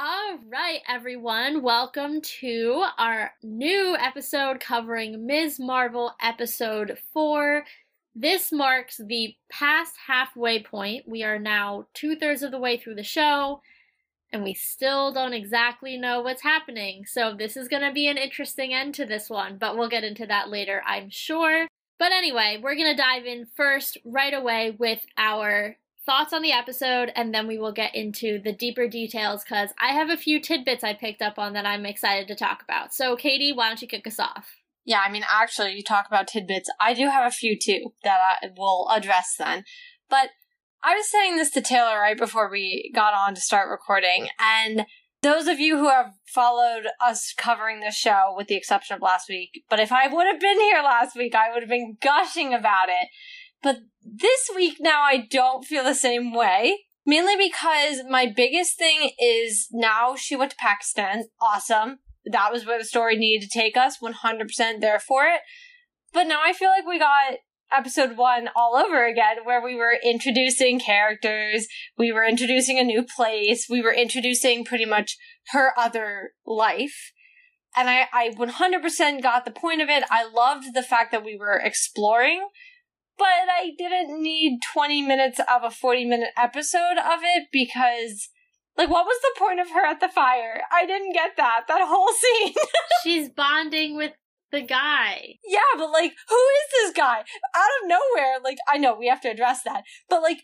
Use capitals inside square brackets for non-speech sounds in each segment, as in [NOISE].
All right, everyone, welcome to our new episode covering Ms. Marvel episode 4. This marks the past halfway point. We are now two thirds of the way through the show, and we still don't exactly know what's happening. So, this is going to be an interesting end to this one, but we'll get into that later, I'm sure. But anyway, we're going to dive in first right away with our thoughts on the episode, and then we will get into the deeper details because I have a few tidbits I picked up on that I'm excited to talk about. So, Katie, why don't you kick us off? Yeah, I mean, actually, you talk about tidbits. I do have a few too that I will address then. But I was saying this to Taylor right before we got on to start recording, and those of you who have followed us covering this show, with the exception of last week, but if I would have been here last week, I would have been gushing about it but this week now I don't feel the same way. Mainly because my biggest thing is now she went to Pakistan. Awesome. That was where the story needed to take us. 100% there for it. But now I feel like we got episode one all over again, where we were introducing characters, we were introducing a new place, we were introducing pretty much her other life. And I, I 100% got the point of it. I loved the fact that we were exploring but I didn't need 20 minutes of a 40 minute episode of it because like what was the point of her at the fire? I didn't get that. That whole [LAUGHS] scene. She's bonding with the guy. Yeah, but like who is this guy? Out of nowhere, like I know we have to address that. But like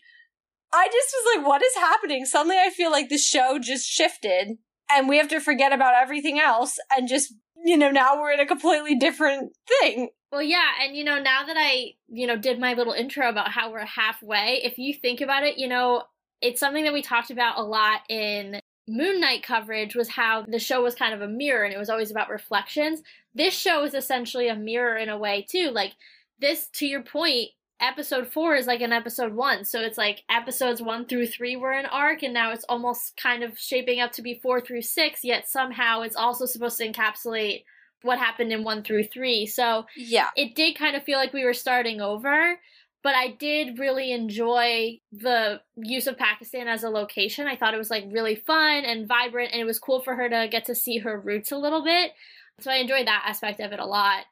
I just was like what is happening? Suddenly I feel like the show just shifted and we have to forget about everything else and just you know now we're in a completely different thing well, yeah, and you know, now that I, you know, did my little intro about how we're halfway, if you think about it, you know, it's something that we talked about a lot in Moon Knight coverage was how the show was kind of a mirror and it was always about reflections. This show is essentially a mirror in a way too. Like this to your point, episode 4 is like an episode 1. So it's like episodes 1 through 3 were an arc and now it's almost kind of shaping up to be 4 through 6, yet somehow it's also supposed to encapsulate what happened in one through three. So yeah, it did kind of feel like we were starting over. But I did really enjoy the use of Pakistan as a location. I thought it was like really fun and vibrant, and it was cool for her to get to see her roots a little bit. So I enjoyed that aspect of it a lot.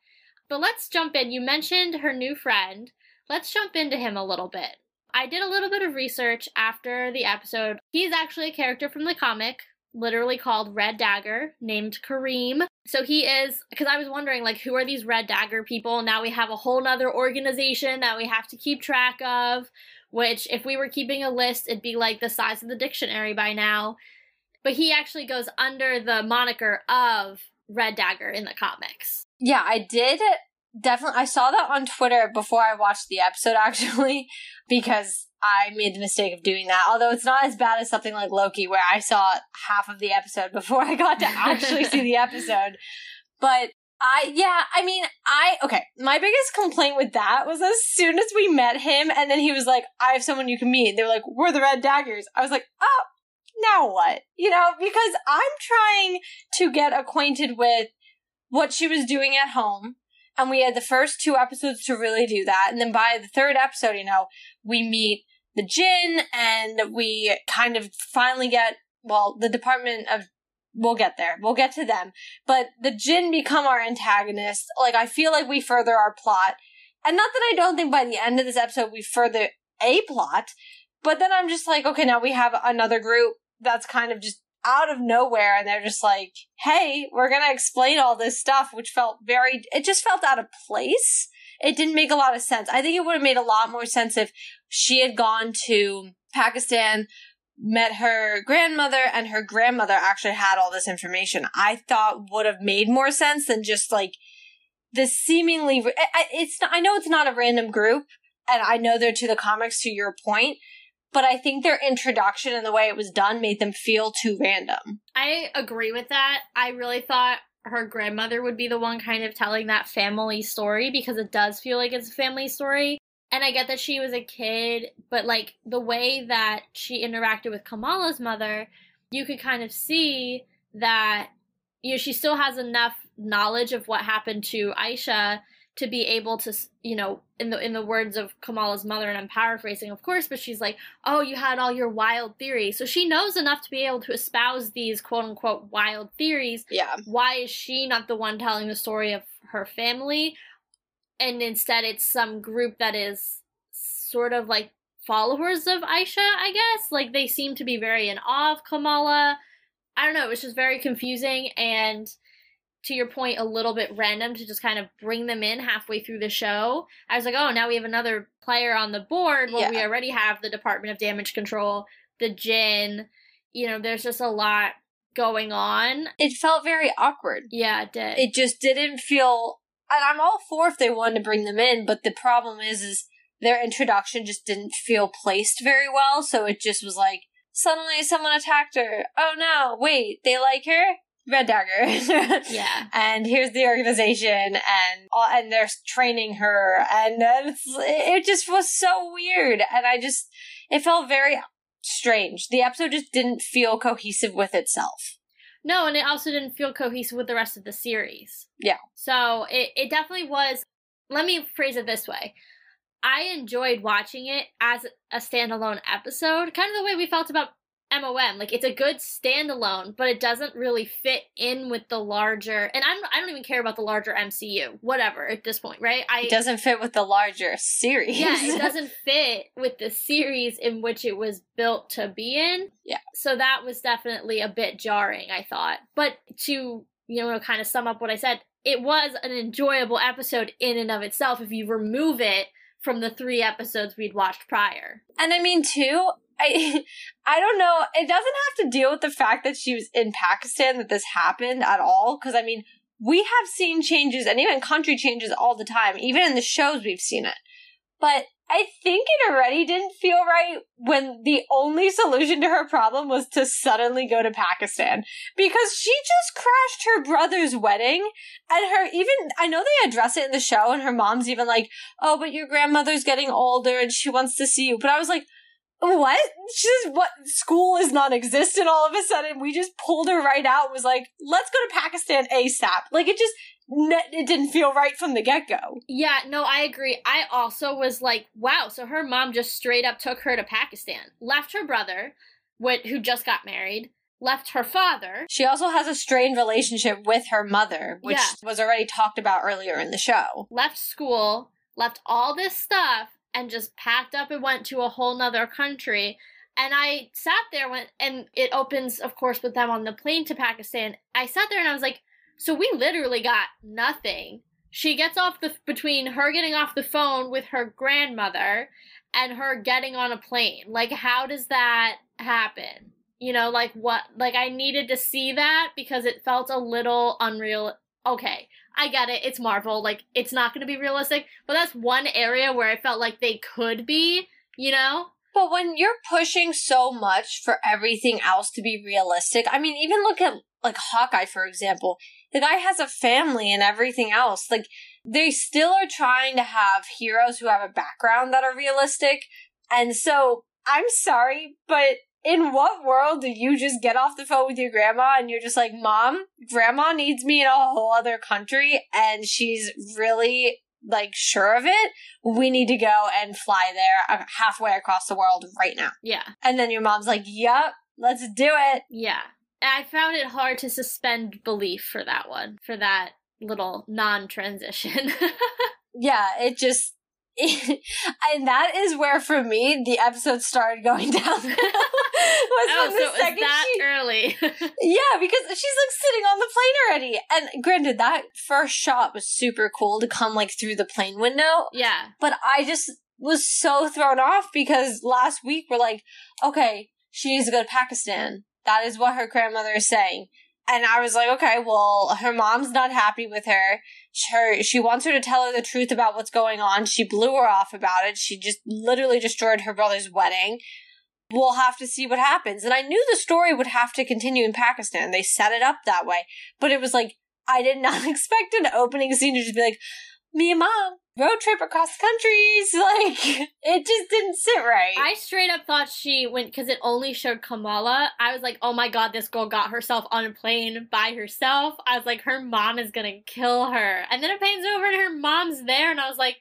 But let's jump in. You mentioned her new friend. Let's jump into him a little bit. I did a little bit of research after the episode. He's actually a character from the comic literally called Red Dagger, named Kareem. So he is, because I was wondering, like, who are these Red Dagger people? Now we have a whole nother organization that we have to keep track of, which, if we were keeping a list, it'd be like the size of the dictionary by now. But he actually goes under the moniker of Red Dagger in the comics. Yeah, I did definitely. I saw that on Twitter before I watched the episode, [LAUGHS] actually, because I made the mistake of doing that. Although it's not as bad as something like Loki, where I saw half of the episode [LAUGHS] before I got to actually see the episode. But I, yeah, I mean, I, okay, my biggest complaint with that was as soon as we met him, and then he was like, I have someone you can meet. They were like, we're the Red Daggers. I was like, oh, now what? You know, because I'm trying to get acquainted with what she was doing at home. And we had the first two episodes to really do that. And then by the third episode, you know, we meet the Jinn, and we kind of finally get well the Department of we'll get there. We'll get to them. But the Jinn become our antagonist. Like, I feel like we further our plot. And not that I don't think by the end of this episode we further a plot, but then I'm just like, okay, now we have another group that's kind of just out of nowhere and they're just like, hey, we're gonna explain all this stuff, which felt very, it just felt out of place it didn't make a lot of sense. I think it would have made a lot more sense if she had gone to Pakistan met her grandmother and her grandmother actually had all this information, I thought would have made more sense than just like this seemingly. It's I know it's not a random group, and I know they're to the comics. To your point, but I think their introduction and the way it was done made them feel too random. I agree with that. I really thought her grandmother would be the one kind of telling that family story because it does feel like it's a family story. And I get that she was a kid, but like the way that she interacted with Kamala's mother, you could kind of see that you know she still has enough knowledge of what happened to Aisha to be able to you know in the in the words of Kamala's mother and I'm paraphrasing of course but she's like oh you had all your wild theories. So she knows enough to be able to espouse these quote unquote wild theories. Yeah. Why is she not the one telling the story of her family? And instead it's some group that is sort of like followers of Aisha I guess? Like they seem to be very in awe of Kamala. I don't know it was just very confusing and to your point, a little bit random to just kind of bring them in halfway through the show. I was like, oh, now we have another player on the board. Well, yeah. we already have the Department of Damage Control, the Jinn. You know, there's just a lot going on. It felt very awkward. Yeah, it did. It just didn't feel. And I'm all for if they wanted to bring them in, but the problem is, is their introduction just didn't feel placed very well. So it just was like, suddenly someone attacked her. Oh no, wait, they like her? Red Dagger. [LAUGHS] yeah. And here's the organization and all, and they're training her and then it just was so weird and I just it felt very strange. The episode just didn't feel cohesive with itself. No, and it also didn't feel cohesive with the rest of the series. Yeah. So it, it definitely was let me phrase it this way. I enjoyed watching it as a standalone episode, kind of the way we felt about MOM. Like it's a good standalone, but it doesn't really fit in with the larger. And I'm I don't even care about the larger MCU. Whatever at this point, right? I it doesn't fit with the larger series. Yeah, it [LAUGHS] doesn't fit with the series in which it was built to be in. Yeah. So that was definitely a bit jarring. I thought, but to you know kind of sum up what I said, it was an enjoyable episode in and of itself. If you remove it from the three episodes we'd watched prior. And I mean, too, I [LAUGHS] I don't know. It doesn't have to deal with the fact that she was in Pakistan that this happened at all. Because I mean, we have seen changes and even country changes all the time. Even in the shows, we've seen it. But I think it already didn't feel right when the only solution to her problem was to suddenly go to Pakistan because she just crashed her brother's wedding and her even I know they address it in the show and her mom's even like, "Oh, but your grandmother's getting older and she wants to see you." But I was like, what? She's what? School is non-existent. All of a sudden, we just pulled her right out. Was like, let's go to Pakistan ASAP. Like it just, it didn't feel right from the get go. Yeah, no, I agree. I also was like, wow. So her mom just straight up took her to Pakistan, left her brother, who just got married, left her father. She also has a strained relationship with her mother, which yeah. was already talked about earlier in the show. Left school, left all this stuff, and just packed up and went to a whole nother country. And I sat there when, and it opens, of course, with them on the plane to Pakistan. I sat there and I was like, so we literally got nothing. She gets off the, between her getting off the phone with her grandmother and her getting on a plane. Like, how does that happen? You know, like what, like I needed to see that because it felt a little unreal. Okay, I get it. It's Marvel. Like, it's not going to be realistic. But that's one area where I felt like they could be, you know? But when you're pushing so much for everything else to be realistic, I mean, even look at, like, Hawkeye, for example. The guy has a family and everything else. Like, they still are trying to have heroes who have a background that are realistic. And so, I'm sorry, but in what world do you just get off the phone with your grandma and you're just like, Mom, grandma needs me in a whole other country and she's really like sure of it? We need to go and fly there uh, halfway across the world right now. Yeah. And then your mom's like, Yep, let's do it. Yeah. I found it hard to suspend belief for that one, for that little non transition. [LAUGHS] yeah, it just [LAUGHS] and that is where, for me, the episode started going [LAUGHS] down. [LAUGHS] was oh, so it was that she, early. yeah, because she's like sitting on the plane already. And granted, that first shot was super cool to come like through the plane window. Yeah. But I just was so thrown off because last week we're like, okay, she needs to go to Pakistan. That is what her grandmother is saying. And I was like, okay, well, her mom's not happy with her. Her, she wants her to tell her the truth about what's going on. She blew her off about it. She just literally destroyed her brother's wedding. We'll have to see what happens. And I knew the story would have to continue in Pakistan. They set it up that way. But it was like, I did not [LAUGHS] expect an opening scene to just be like, me and mom road trip across countries. [LAUGHS] Like it just didn't sit right. I straight up thought she went because it only showed Kamala. I was like, oh my god, this girl got herself on a plane by herself. I was like, her mom is gonna kill her. And then it pans over and her mom's there, and I was like.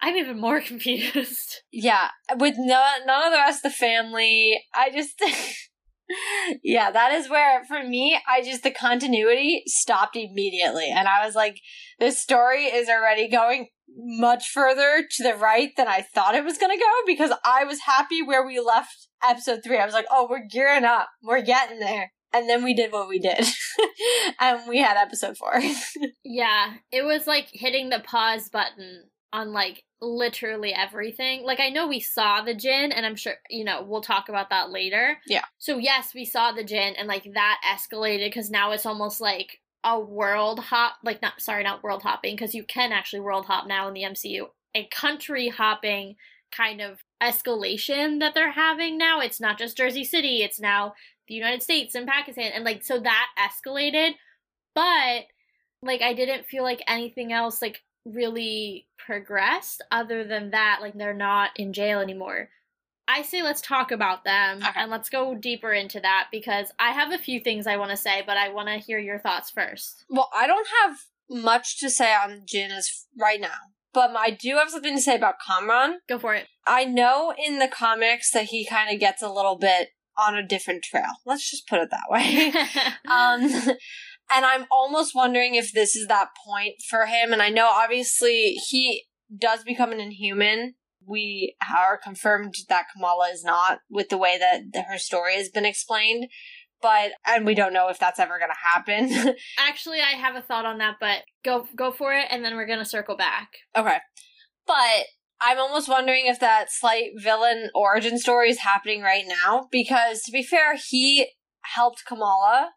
I'm even more [LAUGHS] confused. Yeah, with no, none of the rest of the family, I just [LAUGHS] yeah, that is where for me, I just the continuity stopped immediately, and I was like, this story is already going much further to the right than I thought it was going to go because I was happy where we left episode three. I was like, oh, we're gearing up, we're getting there. And then we did what we did. [LAUGHS] and we had episode four. [LAUGHS] yeah, it was like hitting the pause button on like literally everything. Like I know we saw the Jinn and I'm sure, you know, we'll talk about that later. Yeah. So yes, we saw the Jinn and like that escalated cuz now it's almost like a world hop like not sorry, not world hopping because you can actually world hop now in the MCU. A country hopping kind of escalation that they're having now. It's not just Jersey City, it's now the United States and Pakistan and like so that escalated. But like I didn't feel like anything else like really progressed other than that like they're not in jail anymore i say let's talk about them okay. and let's go deeper into that because i have a few things i want to say but i want to hear your thoughts first well i don't have much to say on Jinn as right now but I do have something to say about Kamran. Go for it. I know in the comics that he kind of gets a little bit on a different trail. Let's just put it that way. [LAUGHS] um, [LAUGHS] and I'm almost wondering if this is that point for him. And I know obviously he does become an inhuman. We are confirmed that Kamala is not with the way that her story has been explained. But and we don't know if that's ever going to happen. [LAUGHS] Actually, I have a thought on that, but go go for it, and then we're going to circle back. Okay, but I'm almost wondering if that slight villain origin story is happening right now because, to be fair, he helped Kamala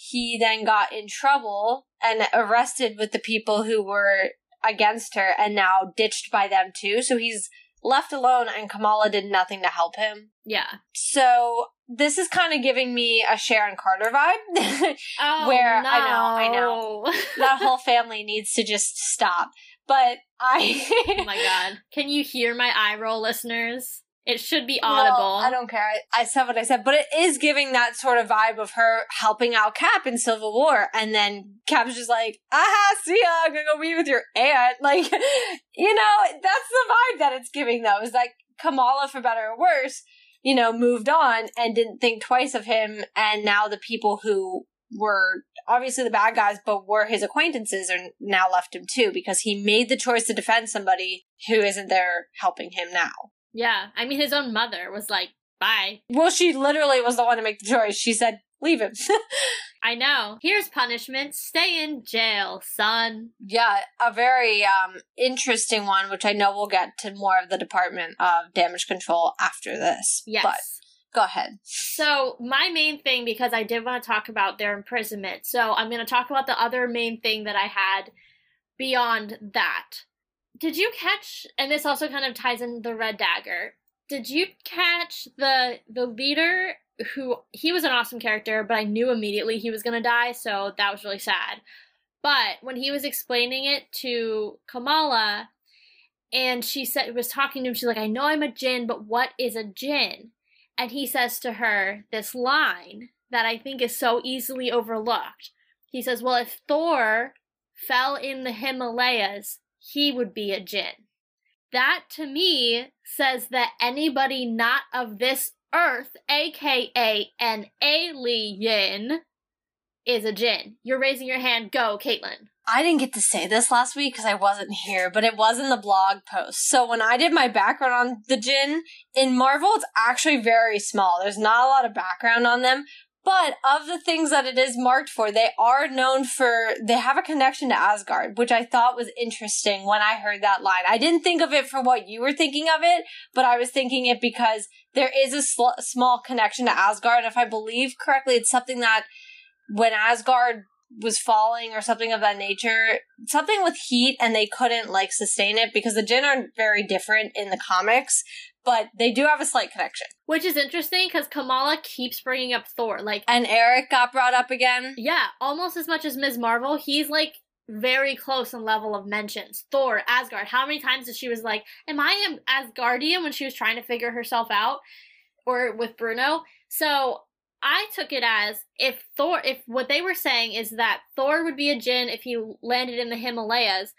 he then got in trouble and arrested with the people who were against her and now ditched by them too. So he's left alone and Kamala did nothing to help him. Yeah. So this is kind of giving me a Sharon Carter vibe. [LAUGHS] oh, where no. I know, I know. that [LAUGHS] whole family needs to just stop. But I Oh my god. [LAUGHS] Can you hear my eye roll listeners? It should be audible. No, I don't care. I, I, said what I said, but it is giving that sort of vibe of her helping out Cap in Civil War, and then Cap's just like, "Aha, see ya! I'm gonna go meet with your aunt." [LAUGHS] Like, you know, that's the vibe that it's giving. Though is like Kamala, for better or worse, you know, moved on and didn't think twice of him, and now the people who were obviously the bad guys, but were his acquaintances are now left him too because he made the choice to defend somebody who isn't there helping him now. Yeah, I mean, his own mother was like, bye. Well, she literally was the one to make the choice. She said, leave him. [LAUGHS] I know. Here's punishment. Stay in jail, son. Yeah, a very um interesting one, which I know we'll get to more of the Department of Damage Control after this. Yes. But go ahead. So, my main thing, because I did want to talk about their imprisonment, so I'm going to talk about the other main thing that I had beyond that did you catch and this also kind of ties in the red dagger did you catch the the leader who he was an awesome character but i knew immediately he was going to die so that was really sad. But when he was explaining it to kamala and she said was talking to him she's like i know i'm a Jinn but what is a Jinn and he says to her this line that i think is so easily overlooked. He says well if thor fell in the himalayas he would be a Jinn. That to me says that anybody not of this earth, aka an alien, is a Jinn. You're raising your hand. Go, Caitlin. I didn't get to say this last week because I wasn't here, but it was in the blog post. So when I did my background on the Jinn, in Marvel, it's actually very small. There's not a lot of background on them, But of the things that it is marked for, they are known for, they have a connection to Asgard, which I thought was interesting when I heard that line. I didn't think of it for what you were thinking of it, but I was thinking it because there is a sl- small connection to Asgard. And If I believe correctly, it's something that when Asgard was falling or something of that nature, something with heat and they couldn't like sustain it because the Jinn are very different in the comics, but they do have a slight connection. Which is interesting because Kamala keeps bringing up Thor. Like, And Eric got brought up again. yeah, almost as much as Ms. Marvel, he's like very close in level of mentions. Thor, Asgard. How many times did she was like, "Am I an Asgardian?" when she was trying to figure herself out, or with Bruno. So I took it as if Thor, if what they were saying is that Thor would be a Jinn if he landed in the Himalayas.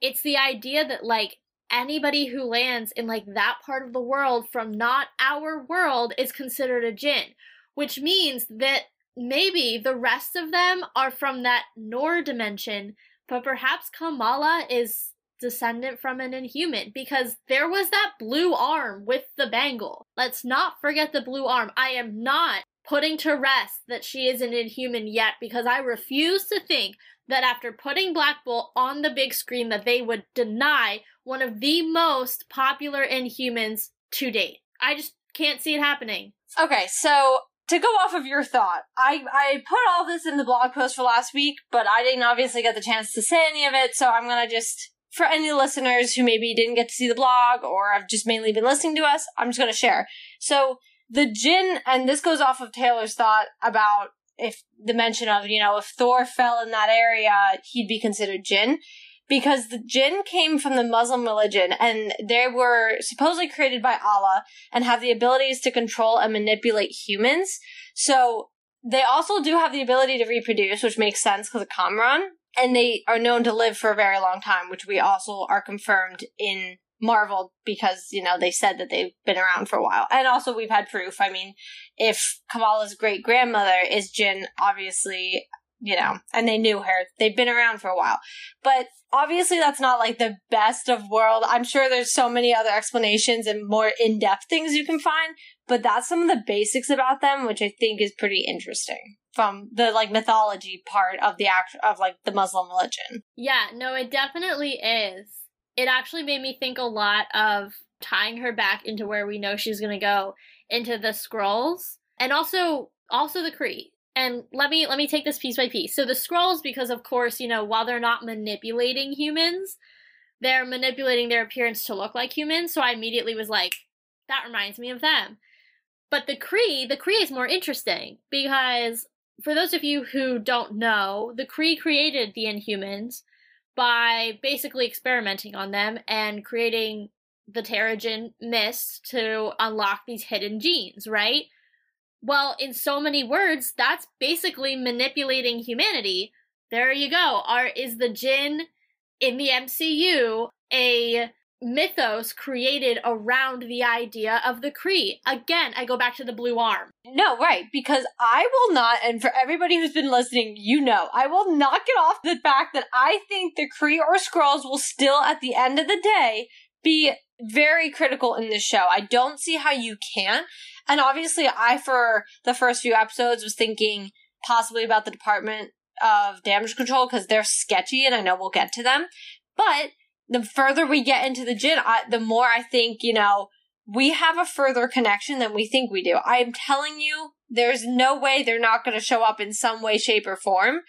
It's the idea that like anybody who lands in like that part of the world from not our world is considered a Jinn, which means that maybe the rest of them are from that Noor dimension, but perhaps Kamala is descendant from an inhuman because there was that blue arm with the bangle. Let's not forget the blue arm. I am not putting to rest that she is an inhuman yet because I refuse to think that after putting Black Bolt on the big screen that they would deny one of the most popular inhumans to date. I just can't see it happening. Okay, so to go off of your thought, I, I put all this in the blog post for last week, but I didn't obviously get the chance to say any of it, so I'm gonna just, for any listeners who maybe didn't get to see the blog or have just mainly been listening to us, I'm just gonna share. So, the Jinn, and this goes off of Taylor's thought about if the mention of, you know, if Thor fell in that area, he'd be considered Jinn. Because the Jinn came from the Muslim religion and they were supposedly created by Allah and have the abilities to control and manipulate humans. So they also do have the ability to reproduce, which makes sense because of Kamran. And they are known to live for a very long time, which we also are confirmed in Marvel because, you know, they said that they've been around for a while. And also we've had proof. I mean, if Kamala's great grandmother is Jinn, obviously, you know, and they knew her, they've been around for a while. But obviously that's not like the best of world. I'm sure there's so many other explanations and more in-depth things you can find, but that's some of the basics about them, which I think is pretty interesting from the like mythology part of the act of like the Muslim religion. Yeah, no, it definitely is. It actually made me think a lot of tying her back into where we know she's going to go into the Skrulls and also also the Kree. And let me let me take this piece by piece. So the Skrulls because of course, you know, while they're not manipulating humans, they're manipulating their appearance to look like humans, so I immediately was like that reminds me of them. But the Kree, the Kree is more interesting because for those of you who don't know, the Kree created the Inhumans by basically experimenting on them and creating the Terrigen mist to unlock these hidden genes, right? Well, in so many words, that's basically manipulating humanity. There you go. Are is the Jinn in the MCU a mythos created around the idea of the Kree? Again, I go back to the blue arm. No, right, because I will not, and for everybody who's been listening, you know, I will not get off the fact that I think the Kree or Skrulls will still, at the end of the day, be very critical in this show. I don't see how you can. And obviously, I, for the first few episodes, was thinking possibly about the Department of Damage Control because they're sketchy, and I know we'll get to them. But the further we get into the Jinn, I, the more I think, you know, we have a further connection than we think we do. I am telling you, there's no way they're not going to show up in some way, shape, or form.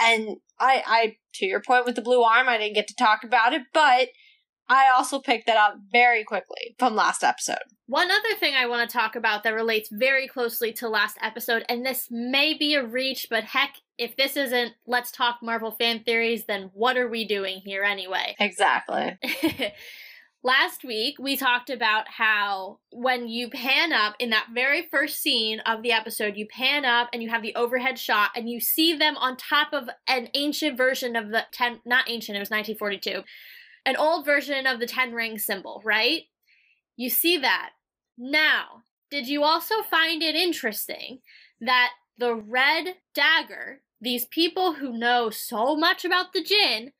And I, I, to your point with the blue arm, I didn't get to talk about it, but I also picked that up very quickly from last episode. One other thing I want to talk about that relates very closely to last episode, and this may be a reach, but heck, if this isn't Let's Talk Marvel fan theories, then what are we doing here anyway? [LAUGHS] Exactly. Last week, we talked about how when you pan up in that very first scene of the episode, you pan up and you have the overhead shot and you see them on top of an ancient version of the 10, not ancient, it was 1942, an old version of the 10 ring symbol, right? You see that. Now, did you also find it interesting that the red dagger, these people who know so much about the Jinn,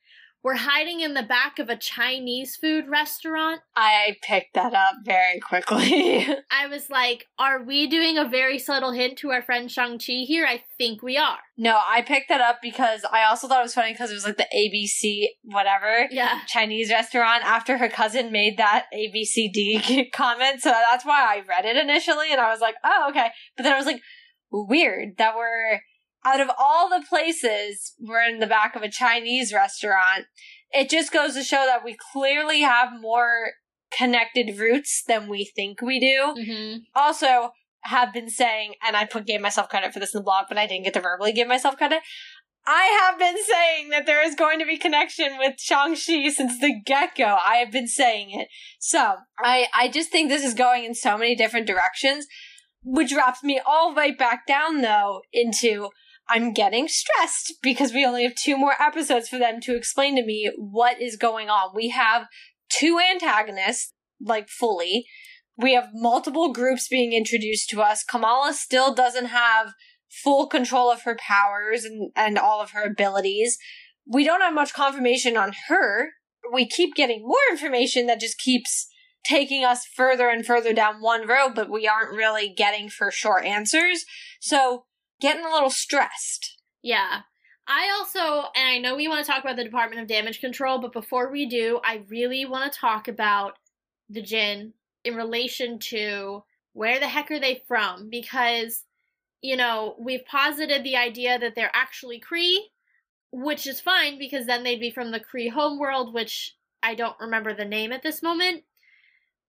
were hiding in the back of a Chinese food restaurant. I picked that up very quickly. [LAUGHS] I was like, are we doing a very subtle hint to our friend Shang-Chi here? I think we are. no, I picked that up because I also thought it was funny because it was like the ABC whatever Yeah. Chinese restaurant after her cousin made that ABCD [LAUGHS] comment. So that's why I read it initially and I was like, oh, okay. But then I was like, weird that we're out of all the places we're in the back of a Chinese restaurant. It just goes to show that we clearly have more connected roots than we think we do. Mm-hmm. Also, have been saying, and I put gave myself credit for this in the blog, but I didn't get to verbally give myself credit. I have been saying that there is going to be connection with Shang-Chi since the get-go. I have been saying it. So, I, I just think this is going in so many different directions, which wraps me all right back down though into I'm getting stressed because we only have two more episodes for them to explain to me what is going on. We have two antagonists, like fully. We have multiple groups being introduced to us. Kamala still doesn't have full control of her powers and, and all of her abilities. We don't have much confirmation on her. We keep getting more information that just keeps taking us further and further down one road, but we aren't really getting for sure answers. So, getting a little stressed. Yeah. I also, and I know we want to talk about the Department of Damage Control, but before we do, I really want to talk about the Jinn in relation to where the heck are they from? Because, you know, we've posited the idea that they're actually Kree, which is fine because then they'd be from the Kree homeworld, which I don't remember the name at this moment.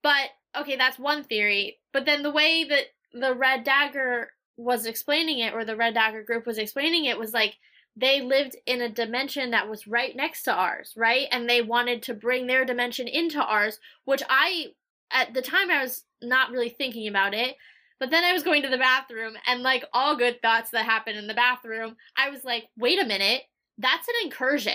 But, okay, that's one theory. But then the way that the Red Dagger was explaining it, or the Red Dagger group was explaining it, was like they lived in a dimension that was right next to ours, right? And they wanted to bring their dimension into ours, which I, at the time, I was not really thinking about it. But then I was going to the bathroom, and like all good thoughts that happen in the bathroom, I was like, wait a minute, that's an incursion.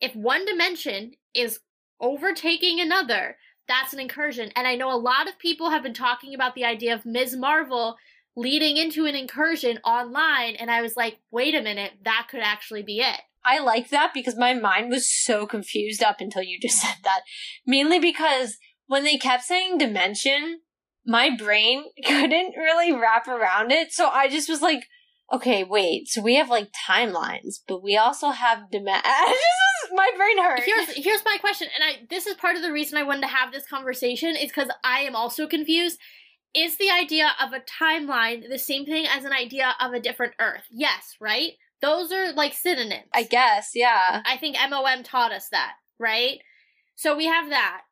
If one dimension is overtaking another, that's an incursion. And I know a lot of people have been talking about the idea of Ms. Marvel leading into an incursion online, and I was like, wait a minute, that could actually be it. I like that because my mind was so confused up until you just [LAUGHS] said that. Mainly because when they kept saying dimension, my brain [LAUGHS] couldn't really wrap around it. So I just was like, okay, wait. So we have like timelines, but we also have dimension. [LAUGHS] my brain hurt. Here's here's my question, and I this is part of the reason I wanted to have this conversation is because I am also confused. Is the idea of a timeline the same thing as an idea of a different Earth? Yes, right? Those are like synonyms. I guess, yeah. I think MOM taught us that, right? So we have that.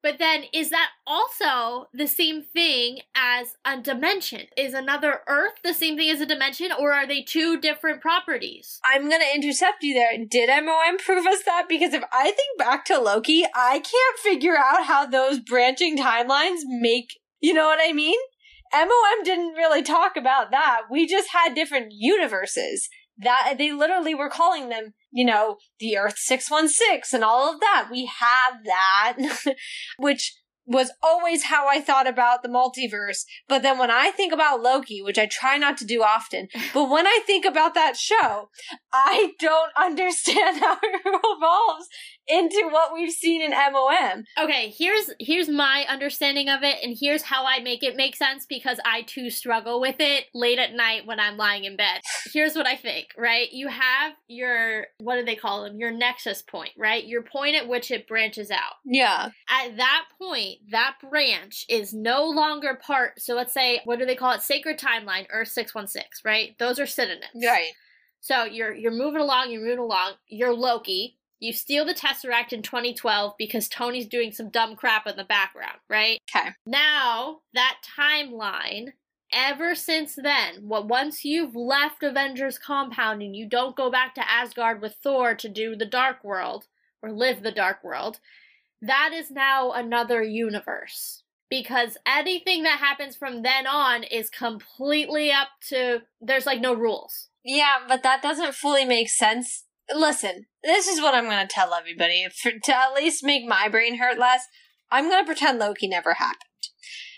But then is that also the same thing as a dimension? Is another Earth the same thing as a dimension, or are they two different properties? I'm gonna intercept you there. Did MOM prove us that? Because if I think back to Loki, I can't figure out how those branching timelines make, you know what I mean? MOM didn't really talk about that. We just had different universes. That they literally were calling them, you know, the Earth 616 and all of that. We have that, [LAUGHS] which was always how I thought about the multiverse. But then when I think about Loki, which I try not to do often, [LAUGHS] but when I think about that show, I don't [LAUGHS] understand how it evolves into what we've seen in MOM. Okay, here's here's my understanding of it and here's how I make it make sense because I too struggle with it late at night when I'm lying in bed. Here's what I think, right? You have your what do they call them? Your nexus point, right? Your point at which it branches out. Yeah. At that point, that branch is no longer part so let's say what do they call it? Sacred timeline, Earth 616, right? Those are synonyms. Right. So you're you're moving along, you're moving along. You're Loki. You steal the Tesseract in 2012 because Tony's doing some dumb crap in the background, right? Okay. Now, that timeline, ever since then, what once you've left Avengers compound and you don't go back to Asgard with Thor to do the Dark World or live the Dark World, that is now another universe. Because anything that happens from then on is completely up to there's like no rules. Yeah, but that doesn't fully make sense. Listen, this is what I'm going to tell everybody. For, to at least make my brain hurt less, I'm going to pretend Loki never happened.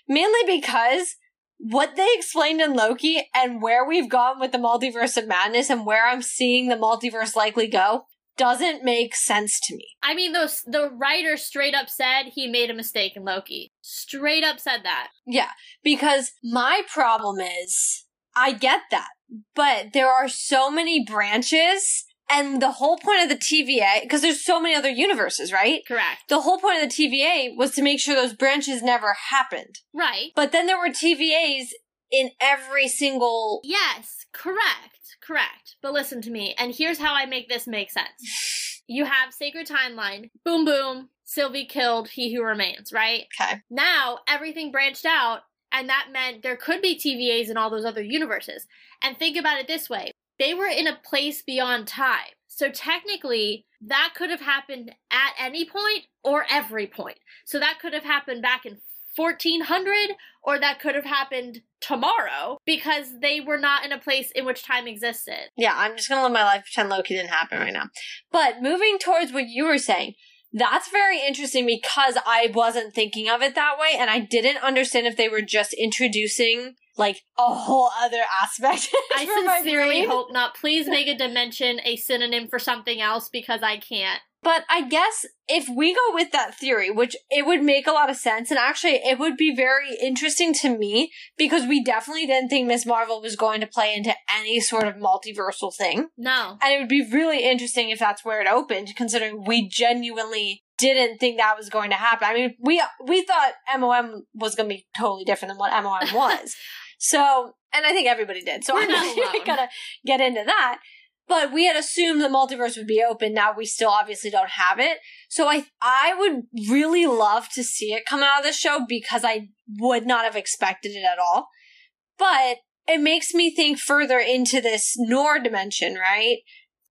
Mainly because what they explained in Loki and where we've gone with the multiverse of madness and where I'm seeing the multiverse likely go doesn't make sense to me. I mean, those the writer straight up said he made a mistake in Loki. Straight up said that. Yeah, because my problem is I get that, but there are so many branches and the whole point of the TVA, because there's so many other universes, right? Correct. The whole point of the TVA was to make sure those branches never happened. Right. But then there were TVAs in every single. Yes, correct, correct. But listen to me, and here's how I make this make sense. [LAUGHS] You have Sacred Timeline, boom, boom, Sylvie killed He Who Remains, right? Okay. Now everything branched out, and that meant there could be TVAs in all those other universes. And think about it this way they were in a place beyond time. So technically, that could have happened at any point or every point. So that could have happened back in 1400 or that could have happened tomorrow because they were not in a place in which time existed. Yeah, I'm just gonna live my life pretend Loki didn't happen right now. But moving towards what you were saying, that's very interesting because I wasn't thinking of it that way and I didn't understand if they were just introducing like a whole other aspect. [LAUGHS] I sincerely hope not. Please make a dimension a synonym for something else because I can't. But I guess if we go with that theory, which it would make a lot of sense, and actually it would be very interesting to me because we definitely didn't think Miss Marvel was going to play into any sort of multiversal thing. No. And it would be really interesting if that's where it opened, considering we genuinely didn't think that was going to happen. I mean, we we thought MOM was going to be totally different than what MOM [LAUGHS] was. so, and I think everybody did. So We're I'm not not [LAUGHS] going to get into that. But we had assumed the multiverse would be open. Now we still obviously don't have it. So I I would really love to see it come out of the show because I would not have expected it at all. But it makes me think further into this Noor dimension, right?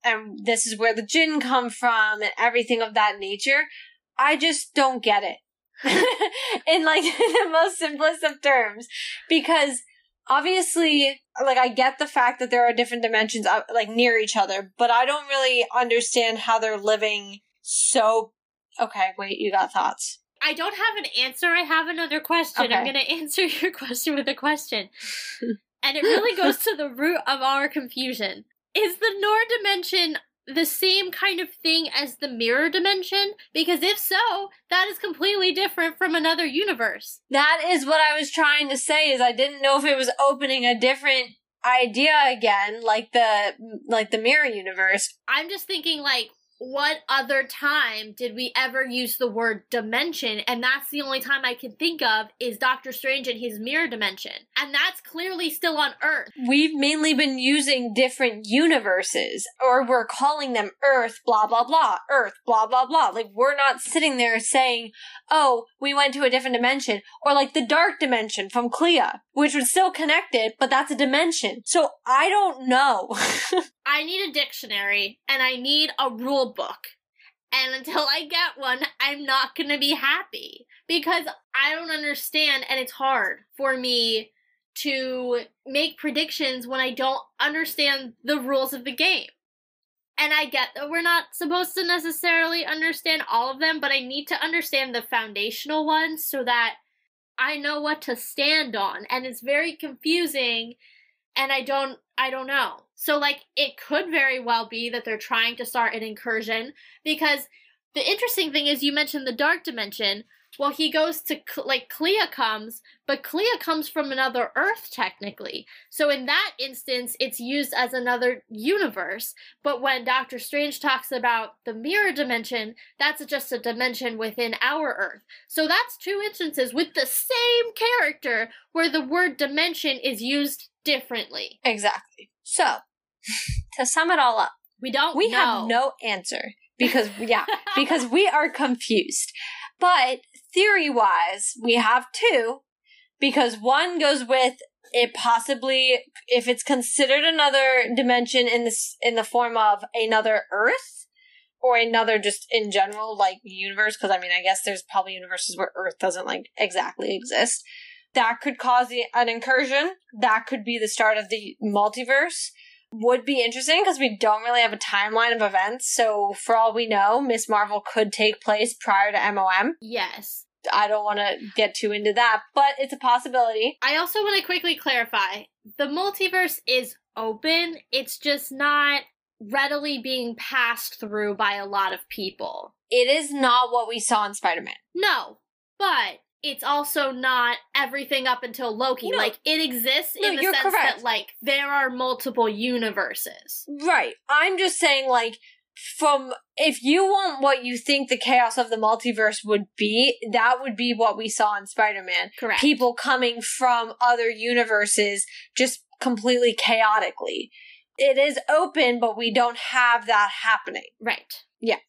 And this is where the Jinn come from and everything of that nature. I just don't get it. [LAUGHS] In like [LAUGHS] the most simplest of terms. Because obviously, like I get the fact that there are different dimensions uh, like near each other, but I don't really understand how they're living so Okay, wait, you got thoughts. I don't have an answer. I have another question. I'm going [LAUGHS] to answer your question with a question. and it really goes to the root of our confusion. Is the Noor dimension the same kind of thing as the mirror dimension? Because if so, that is completely different from another universe. That is what I was trying to say is I didn't know if it was opening a different idea again like the like the mirror universe. I'm just thinking, like, what other time did we ever use the word dimension? And that's the only time I can think of is Doctor Strange and his mirror dimension. And that's clearly still on Earth. We've mainly been using different universes or we're calling them Earth blah blah blah, Earth blah blah blah. Like we're not sitting there saying, "Oh, we went to a different dimension," or like the dark dimension from Clea, which was still connected, but that's a dimension. So I don't know. [LAUGHS] I need a dictionary and I need a rule book. And until I get one, I'm not going to be happy because I don't understand and it's hard for me to make predictions when I don't understand the rules of the game. And I get that we're not supposed to necessarily understand all of them, but I need to understand the foundational ones so that I know what to stand on. And it's very confusing and I don't I don't know. So like it could very well be that they're trying to start an incursion because the interesting thing is you mentioned the dark dimension. Well, he goes to like Clea comes, but Clea comes from another Earth technically. So in that instance, it's used as another universe. But when Doctor Strange talks about the mirror dimension, that's just a dimension within our Earth. So that's two instances with the same character where the word dimension is used differently. exactly. So, [LAUGHS] to sum it all up, We don't we know. have no answer because yeah, [LAUGHS] because we are confused. But theory wise, we have two because one goes with it possibly if it's considered another dimension in this in the form of another Earth or another just in general like universe because I mean I guess there's probably universes where Earth doesn't like exactly exist. That could cause the, an incursion. That could be the start of the multiverse would be interesting because we don't really have a timeline of events. So, for all we know, Miss Marvel could take place prior to MOM. Yes. I don't want to get too into that, but it's a possibility. I also want to quickly clarify the multiverse is open, it's just not readily being passed through by a lot of people. It is not what we saw in Spider Man. No, but it's also not everything up until Loki. No. Like it exists No, in the sense correct. that like there are multiple universes. Right. I'm just saying, like, from if you want what you think the chaos of the multiverse would be, that would be what we saw in Spider Man. Correct. People coming from other universes just completely chaotically. It is open, but we don't have that happening. right. Yeah.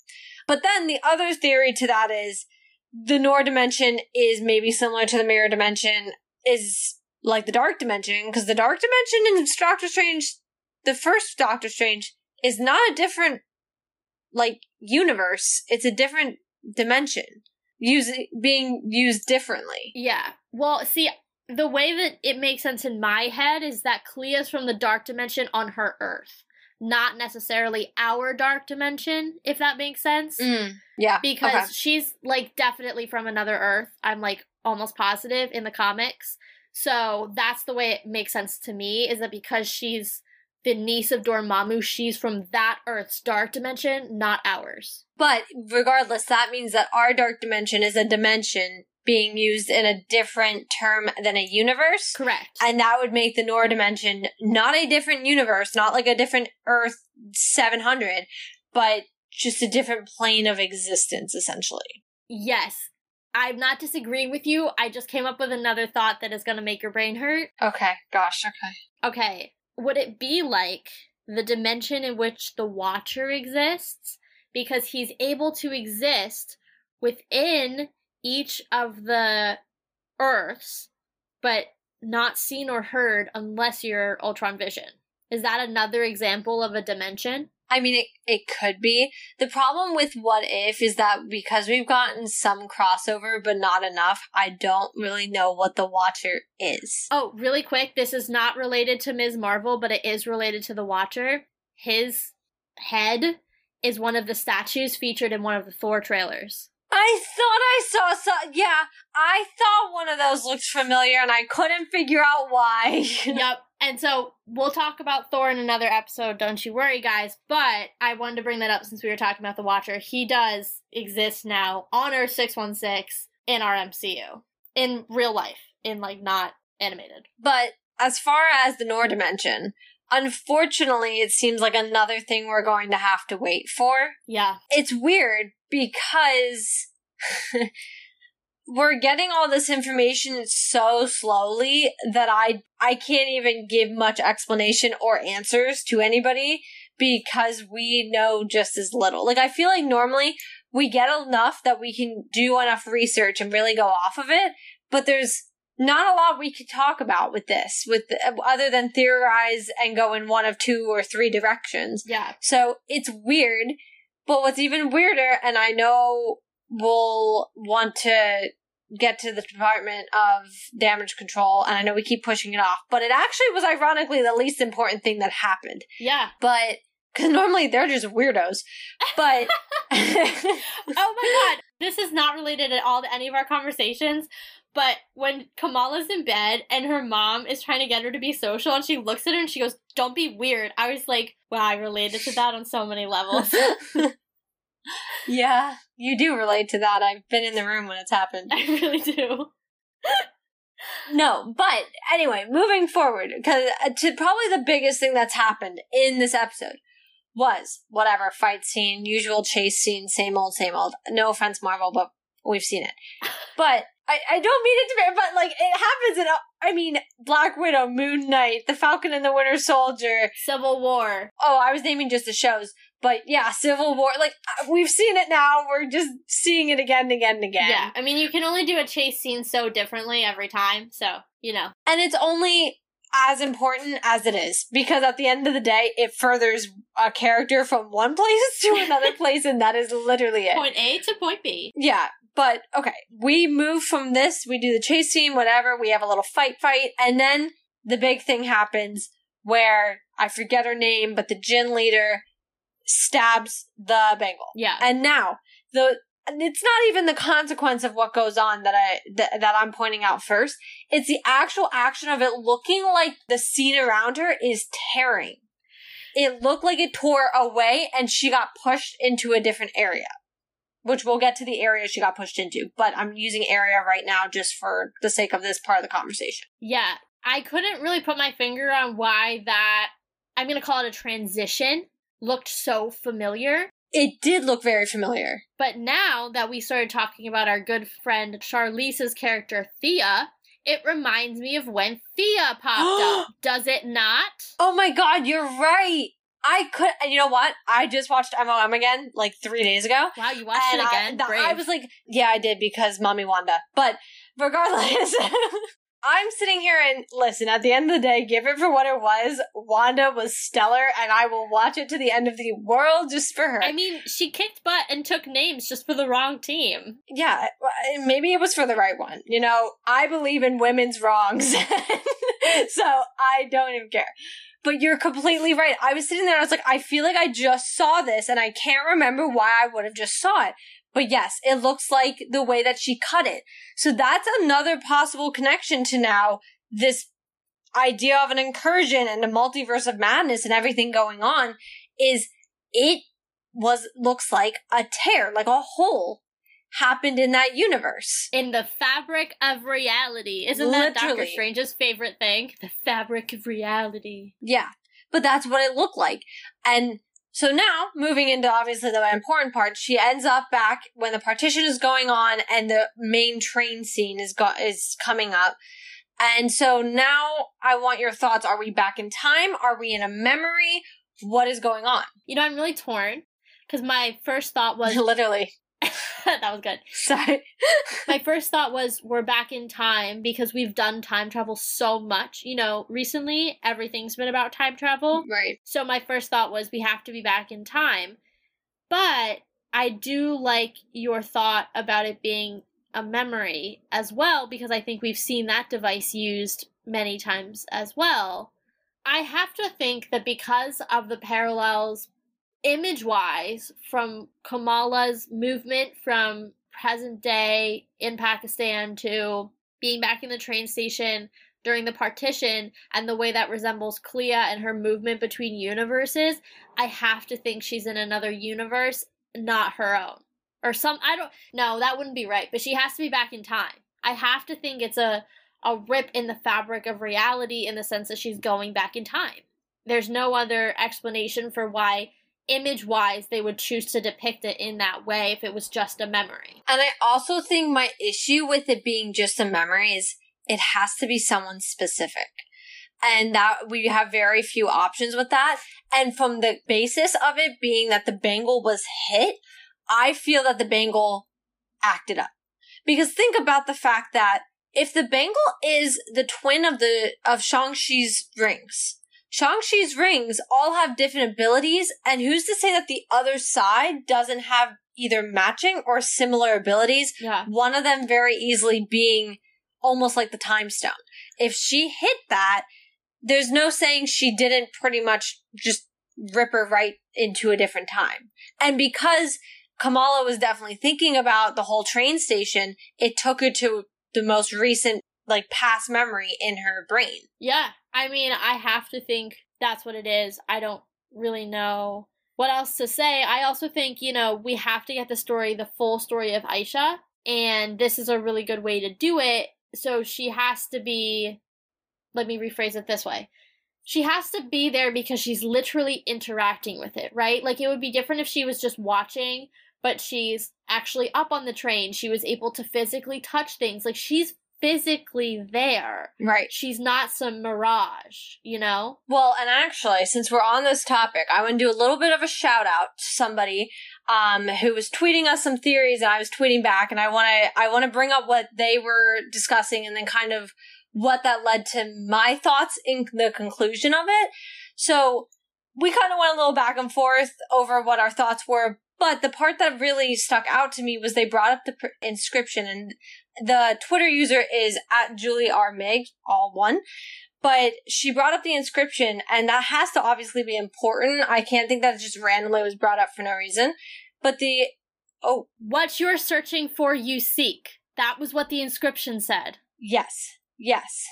But then the other theory to that is the Noor dimension is maybe similar to the mirror dimension, is like the dark dimension, because the dark dimension in Doctor Strange, the first Doctor Strange, is not a different like universe. It's a different dimension. Using being used differently. Yeah. Well, see, the way that it makes sense in my head is that Clea's from the dark dimension on her Earth, not necessarily our dark dimension, if that makes sense. Mm, yeah. Because okay. she's like definitely from another Earth. I'm like almost positive in the comics. So that's the way it makes sense to me is that because she's the niece of Dormammu, she's from that Earth's dark dimension, not ours. But regardless, that means that our dark dimension is a dimension being used in a different term than a universe. Correct. And that would make the Noor dimension not a different universe, not like a different Earth 700, but just a different plane of existence, essentially. yes. I'm not disagreeing with you. I just came up with another thought that is going to make your brain hurt. Okay, gosh, okay. Okay, would it be like the dimension in which the Watcher exists? Because he's able to exist within each of the Earths, but not seen or heard unless you're Ultron Vision. Is that another example of a dimension? I mean, it, it could be. The problem with What If is that because we've gotten some crossover, but not enough, I don't really know what the Watcher is. Oh, really quick, this is not related to Ms. Marvel, but it is related to the Watcher. His head is one of the statues featured in one of the Thor trailers. I thought I saw some. Yeah, I thought one of those looked familiar, and I couldn't figure out why. [LAUGHS] yep. And so we'll talk about Thor in another episode, don't you worry, guys. But I wanted to bring that up since we were talking about the Watcher. He does exist now on Earth 616 in our MCU. In real life. In, like, not animated. But as far as the Noor dimension, unfortunately, it seems like another thing we're going to have to wait for. Yeah. It's weird because [LAUGHS] we're getting all this information so slowly that I I can't even give much explanation or answers to anybody because we know just as little. Like I feel like normally we get enough that we can do enough research and really go off of it, but there's not a lot we could talk about with this with other than theorize and go in one of two or three directions. Yeah. So it's weird, but what's even weirder, and I know we'll want to get to the Department of Damage Control, and I know we keep pushing it off, but it actually was ironically the least important thing that happened. Yeah. But, because normally they're just weirdos. But. [LAUGHS] oh my god. This is not related at all to any of our conversations. But when Kamala's in bed and her mom is trying to get her to be social and she looks at her and she goes, Don't be weird. I was like, wow, I related to that on so many levels. [LAUGHS] yeah, you do relate to that. I've been in the room when it's happened. [LAUGHS] I really do. No, but anyway, moving forward, because uh, to probably the biggest thing that's happened in this episode was whatever fight scene, usual chase scene, same old, same old. No offense, Marvel, but we've seen it. [LAUGHS] But I, I don't mean it to be, but like it happens in, I mean, Black Widow, Moon Knight, The Falcon and the Winter Soldier. Civil War. Oh, I was naming just the shows. But yeah, Civil War. Like uh, we've seen it now. We're just seeing it again and again and again. Yeah. I mean, you can only do a chase scene so differently every time. So, you know. And it's only as important as it is because at the end of the day, it furthers a character from one [LAUGHS] place to another [LAUGHS] place, and that is literally it. Point A to point B. Yeah, but okay, we move from this, we do the chase scene, whatever, we have a little fight fight, and then the big thing happens where I forget her name, but the Jinn leader stabs the bangle. Yeah. And now the it's not even the consequence of what goes on that I that, that I'm pointing out first. It's the actual action of it looking like the scene around her is tearing. it looked like it tore away and she got pushed into a different area. Which we'll get to the area she got pushed into, but I'm using area right now just for the sake of this part of the conversation. Yeah, I couldn't really put my finger on why that, I'm going to call it a transition, looked so familiar. It did look very familiar. But now that we started talking about our good friend Charlize's character, Clea, it reminds me of when Clea popped up. [GASPS] Does it not? Oh my god, you're right. I could, you know what? I just watched MOM again like three days ago. Wow, you watched it again? I, Brave. I was like, yeah, I did because Mommy Wanda. But regardless, [LAUGHS] I'm sitting here and listen, at the end of the day, give it for what it was. Wanda was stellar, and I will watch it to the end of the world just for her. I mean, she kicked butt and took names just for the wrong team. yeah, maybe it was for the right one. You know, I believe in women's wrongs. [LAUGHS] so I don't even care. But you're completely right. I was sitting there and I was like, I feel like I just saw this and I can't remember why I would have just saw it. But yes, it looks like the way that she cut it. So that's another possible connection to now this idea of an incursion and a multiverse of madness and everything going on is it was looks like a tear, like a hole happened in that universe. In the fabric of reality. Isn't that Doctor Strange's favorite thing? The fabric of reality. Yeah. But that's what it looked like. And so now, moving into obviously the important part, she ends up back when the partition is going on and the main train scene is go- is coming up. And so now I want your thoughts. Are we back in time? Are we in a memory? What is going on? You know, I'm really torn because my first thought was [LAUGHS] Literally. [LAUGHS] that was good. Sorry. [LAUGHS] My first thought was we're back in time because we've done time travel so much. You know, recently everything's been about time travel. right. So my first thought was we have to be back in time. But I do like your thought about it being a memory as well because I think we've seen that device used many times as well. I have to think that because of the parallels image wise from Kamala's movement from present day in Pakistan to being back in the train station during the partition and the way that resembles Clea and her movement between universes, I have to think she's in another universe, not her own. Or some I don't no, that wouldn't be right, but she has to be back in time. I have to think it's a a rip in the fabric of reality in the sense that she's going back in time. There's no other explanation for why image wise they would choose to depict it in that way if it was just a memory. And I also think my issue with it being just a memory is it has to be someone specific. And that we have very few options with that. And from the basis of it being that the bangle was hit, I feel that the bangle acted up. Because think about the fact that if the bangle is the twin of the of Shang-Chi's rings, Shang-Chi's rings all have different abilities, and who's to say that the other side doesn't have either matching or similar abilities? Yeah. One of them very easily being almost like the time stone. If she hit that, there's no saying she didn't pretty much just rip her right into a different time. And because Kamala was definitely thinking about the whole train station, it took her to the most recent, like, past memory in her brain. Yeah. I mean, I have to think that's what it is. I don't really know what else to say. I also think, you know, we have to get the story, the full story of Aisha, and this is a really good way to do it. So she has to be, let me rephrase it this way. She has to be there because she's literally interacting with it, right? Like it would be different if she was just watching, but she's actually up on the train. She was able to physically touch things. Like she's physically there. Right. She's not some mirage, you know? Well, and actually, since we're on this topic, I want to do a little bit of a shout out to somebody um, who was tweeting us some theories, and I was tweeting back, and I want to I want to bring up what they were discussing, and then kind of what that led to my thoughts in the conclusion of it. So we kind of went a little back and forth over what our thoughts were, but the part that really stuck out to me was they brought up the pr- inscription, and the Twitter user is at Julie R. Mig, all one. But she brought up the inscription, and that has to obviously be important. I can't think that it just randomly was brought up for no reason. But the oh What you're searching for, you seek. That was what the inscription said. yes, yes.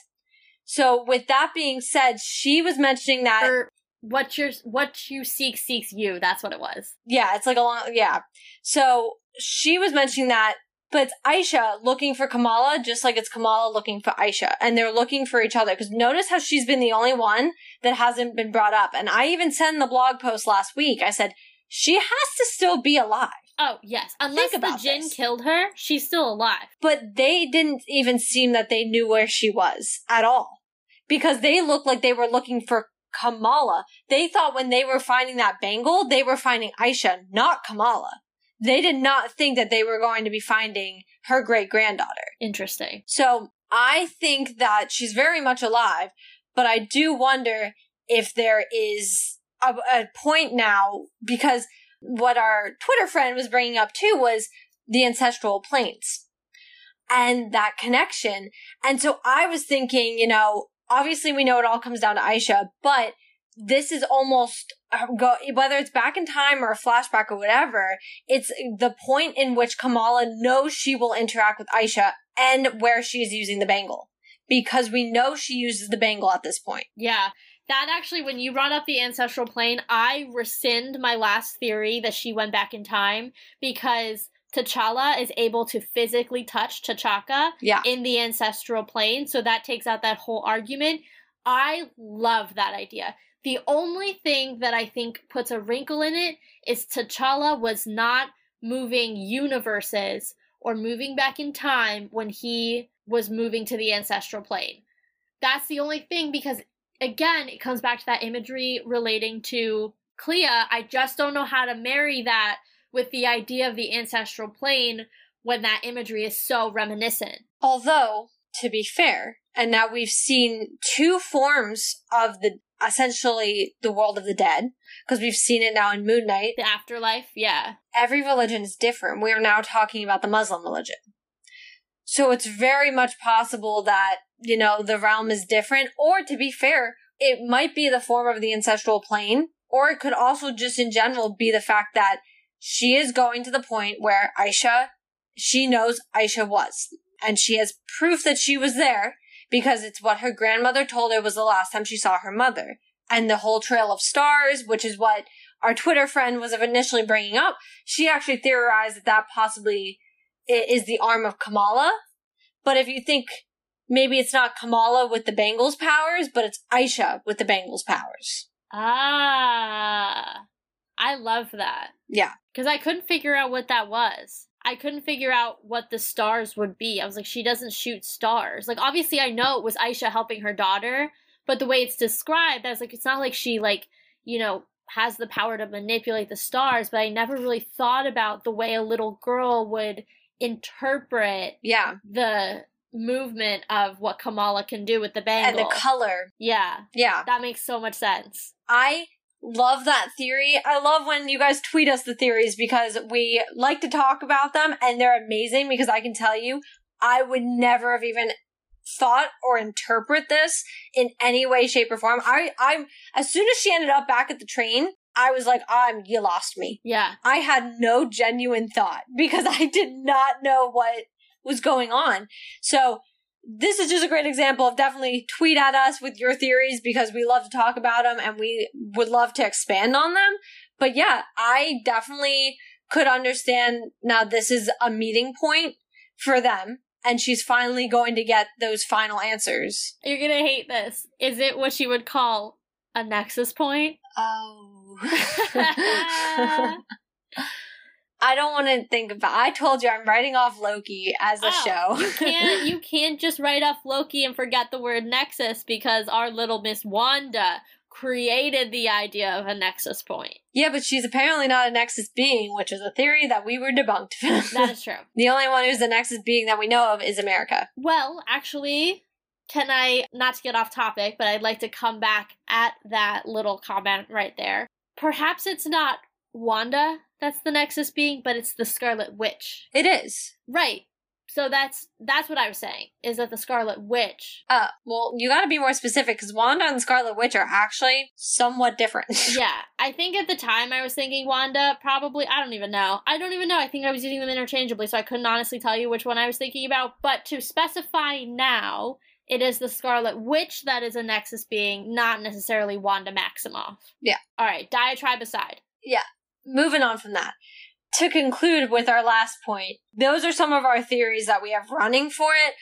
So with that being said, she was mentioning that Or what you're what you seek seeks you. That's what it was. Yeah, it's like a long yeah. So she was mentioning that, but it's Aisha looking for Kamala, just like it's Kamala looking for Aisha, and they're looking for each other. Because notice how she's been the only one that hasn't been brought up, and I even said in the blog post last week, I said she has to still be alive. Oh yes, unless the Jinn this. killed her, she's still alive. But they didn't even seem that they knew where she was at all, because they looked like they were looking for Kamala. They thought when they were finding that bangle, they were finding Aisha, not Kamala. They did not think that they were going to be finding her great granddaughter. Interesting. So I think that she's very much alive, but I do wonder if there is a, a point now because what our Twitter friend was bringing up too was the ancestral planes and that connection. And so I was thinking, you know, obviously we know it all comes down to Aisha, but this is almost uh, go whether it's back in time or a flashback or whatever. It's the point in which Kamala knows she will interact with Aisha and where she is using the bangle because we know she uses the bangle at this point. Yeah. That actually, when you brought up the ancestral plane, I rescind my last theory that she went back in time because T'Challa is able to physically touch T'Chaka yeah. in the ancestral plane, so that takes out that whole argument. I love that idea. The only thing that I think puts a wrinkle in it is T'Challa was not moving universes or moving back in time when he was moving to the ancestral plane. That's the only thing because, again, it comes back to that imagery relating to Clea. I just don't know how to marry that with the idea of the ancestral plane when that imagery is so reminiscent. Although, to be fair, and now we've seen two forms of the essentially the world of the dead because we've seen it now in Moon Knight. The afterlife, yeah. Every religion is different. We are now talking about the Muslim religion. So it's very much possible that, you know, the realm is different, or to be fair, it might be the form of the ancestral plane, or it could also just in general be the fact that she is going to the point where Aisha, she knows Aisha was. And she has proof that she was there because it's what her grandmother told her was the last time she saw her mother. And the whole trail of stars, which is what our Twitter friend was initially bringing up, she actually theorized that that possibly is the arm of Kamala. But if you think maybe it's not Kamala with the Bangles powers, but it's Aisha with the Bangles powers. Ah, I love that. Yeah. Because I couldn't figure out what that was. I couldn't figure out what the stars would be. I was like, she doesn't shoot stars. Like, obviously, I know it was Aisha helping her daughter, but the way it's described, I was like, it's not like she, like, you know, has the power to manipulate the stars, but I never really thought about the way a little girl would interpret yeah the movement of what Kamala can do with the bangle and the color. Yeah. Yeah. That makes so much sense. I love that theory. I love when you guys tweet us the theories because we like to talk about them and they're amazing because I can tell you, I would never have even thought or interpret this in any way, shape, or form. I, I'm, as soon as she ended up back at the train, I was like, I'm, you lost me. Yeah. I had no genuine thought because [LAUGHS] I did not know what was going on. So this is just a great example of definitely tweet at us with your theories because we love to talk about them and we would love to expand on them. But yeah, I definitely could understand now this is a meeting point for them and she's finally going to get those final answers. You're going to hate this. Is it what she would call a nexus point? Oh. [LAUGHS] [LAUGHS] [LAUGHS] I don't want to think about. I told you I'm writing off Loki as a oh, show. you [LAUGHS] can't. You can't just write off Loki and forget the word Nexus because our little Miss Wanda created the idea of a Nexus point. Yeah, but she's apparently not a Nexus being, which is a theory that we were debunked. [LAUGHS] that is true. The only one who's a Nexus being that we know of is America. Well, actually, can I not to get off topic, but I'd like to come back at that little comment right there. Perhaps it's not Wanda that's the Nexus being, but it's the Scarlet Witch. It is. Right. So that's that's what I was saying is that the Scarlet Witch. Uh, well, you got to be more specific because Wanda and Scarlet Witch are actually somewhat different. [LAUGHS] yeah, I think at the time I was thinking Wanda. Probably, I don't even know. I don't even know. I think I was using them interchangeably, so I couldn't honestly tell you which one I was thinking about. But to specify now, it is the Scarlet Witch that is a Nexus being, not necessarily Wanda Maximoff. Yeah. All right, diatribe aside. Moving on from that, to conclude with our last point, those are some of our theories that we have running for it.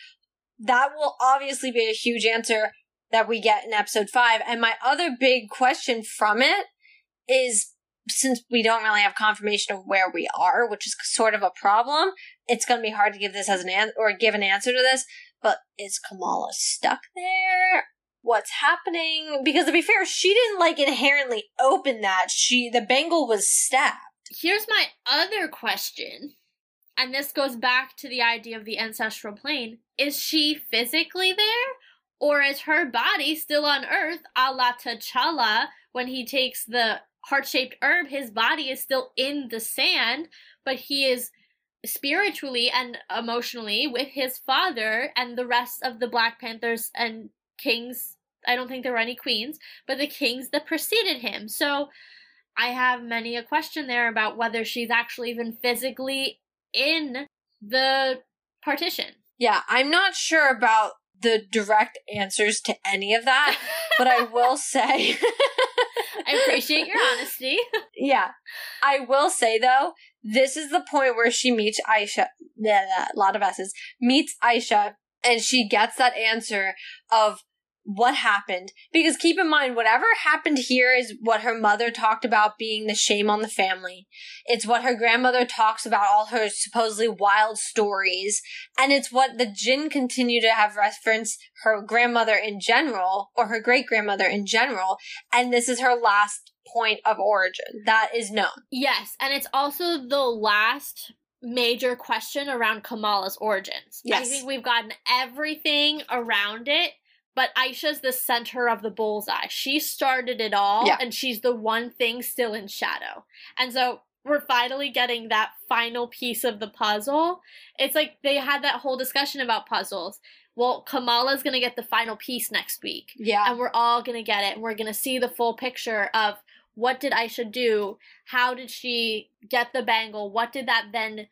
That will obviously be a huge answer that we get in episode five. And my other big question from it is since we don't really have confirmation of where we are, which is sort of a problem, it's going to be hard to give this as an answer or give an answer to this. But is Kamala stuck there? What's happening? Because to be fair, she didn't like inherently open that. She the bangle was stabbed. Here's my other question, and this goes back to the idea of the ancestral plane. Is she physically there? Or is her body still on Earth, a la T'Challa, when he takes the heart shaped herb? His body is still in the sand, but he is spiritually and emotionally with his father and the rest of the Black Panthers and kings. I don't think there were any queens, but the kings that preceded him. So I have many a question there about whether she's actually even physically in the partition. Yeah, I'm not sure about the direct answers to any of that, [LAUGHS] but I will say I appreciate your honesty. [LAUGHS] Yeah. I will say though, this is the point where she meets Aisha. Yeah, a lot of S's. Meets Aisha, and she gets that answer of what happened. Because keep in mind, whatever happened here is what her mother talked about being the shame on the family. It's what her grandmother talks about all her supposedly wild stories. And it's what the jinn continue to have reference her grandmother in general, or her great grandmother in general. And this is her last point of origin. That is known. Yes, and it's also the last major question around Kamala's origins. yes. I think we've gotten everything around it, but Aisha's the center of the bullseye. She started it all, Yeah. and she's the one thing still in shadow. And so we're finally getting that final piece of the puzzle. It's like they had that whole discussion about puzzles. Well, Kamala's gonna get the final piece next week Yeah. and we're all gonna get it and we're gonna see the full picture of what did aisha do how did she get the bangle what did that then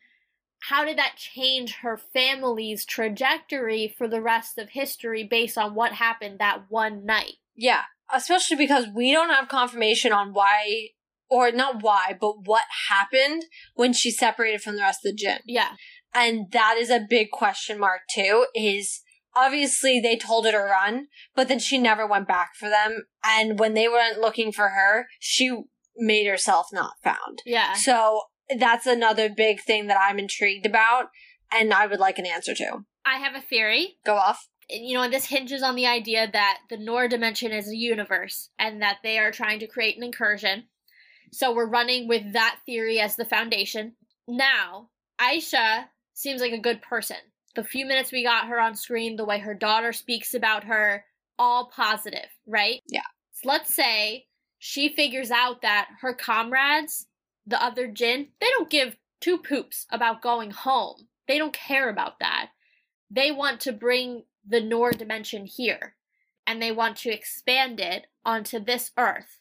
how did that change her family's trajectory for the rest of history based on what happened that one night Yeah, especially because we don't have confirmation on why, or not why, but what happened when she separated from the rest of the jinn. yeah And that is a big question mark too, is obviously they told her to run, but then she never went back for them. And when they weren't looking for her, she made herself not found. yeah So that's another big thing that I'm intrigued about, and I would like an answer to. i have a theory Go off. you know, and this hinges on the idea that the Noor dimension is a universe and that they are trying to create an incursion. So we're running with that theory as the foundation. Now, Aisha seems like a good person. The few minutes we got her on screen, the way her daughter speaks about her, all positive, right? Yeah. So let's say she figures out that her comrades, the other Jinn, they don't give two poops about going home. They don't care about that they want to bring the Noor dimension here and they want to expand it onto this earth.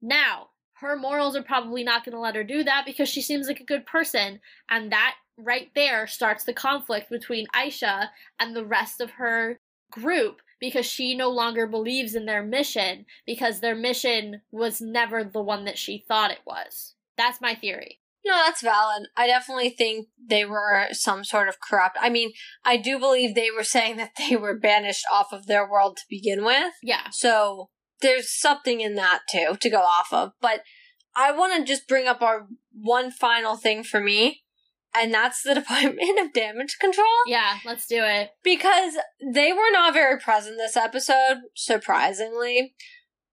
Now, her morals are probably not going to let her do that because she seems like a good person, and that right there starts the conflict between Aisha and the rest of her group because she no longer believes in their mission because their mission was never the one that she thought it was. That's my theory. No, that's valid. I definitely think they were some sort of corrupt. I mean, I do believe they were saying that they were banished off of their world to begin with. Yeah. So there's something in that too to go off of. But I want to just bring up our one final thing for me, and that's the [LAUGHS] Department of Damage Control. Yeah, let's do it. Because they were not very present this episode, surprisingly.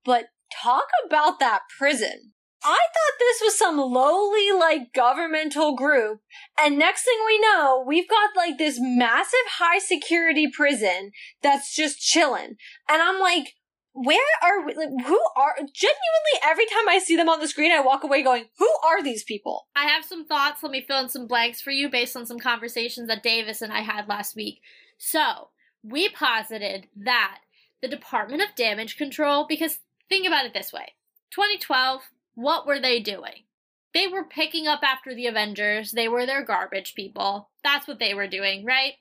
But talk about that prison. I thought this was some lowly, like, governmental group. And next thing we know, we've got, like, this massive high security prison that's just chilling. And I'm like, where are we? Like, who are, genuinely, every time I see them on the screen, I walk away going, who are these people? I have some thoughts. Let me fill in some blanks for you based on some conversations that Davis and I had last week. So, we posited that the Department of Damage Control, because think about it this way 2012, what were they doing? They were picking up after the Avengers, they were their garbage people. That's what they were doing, right?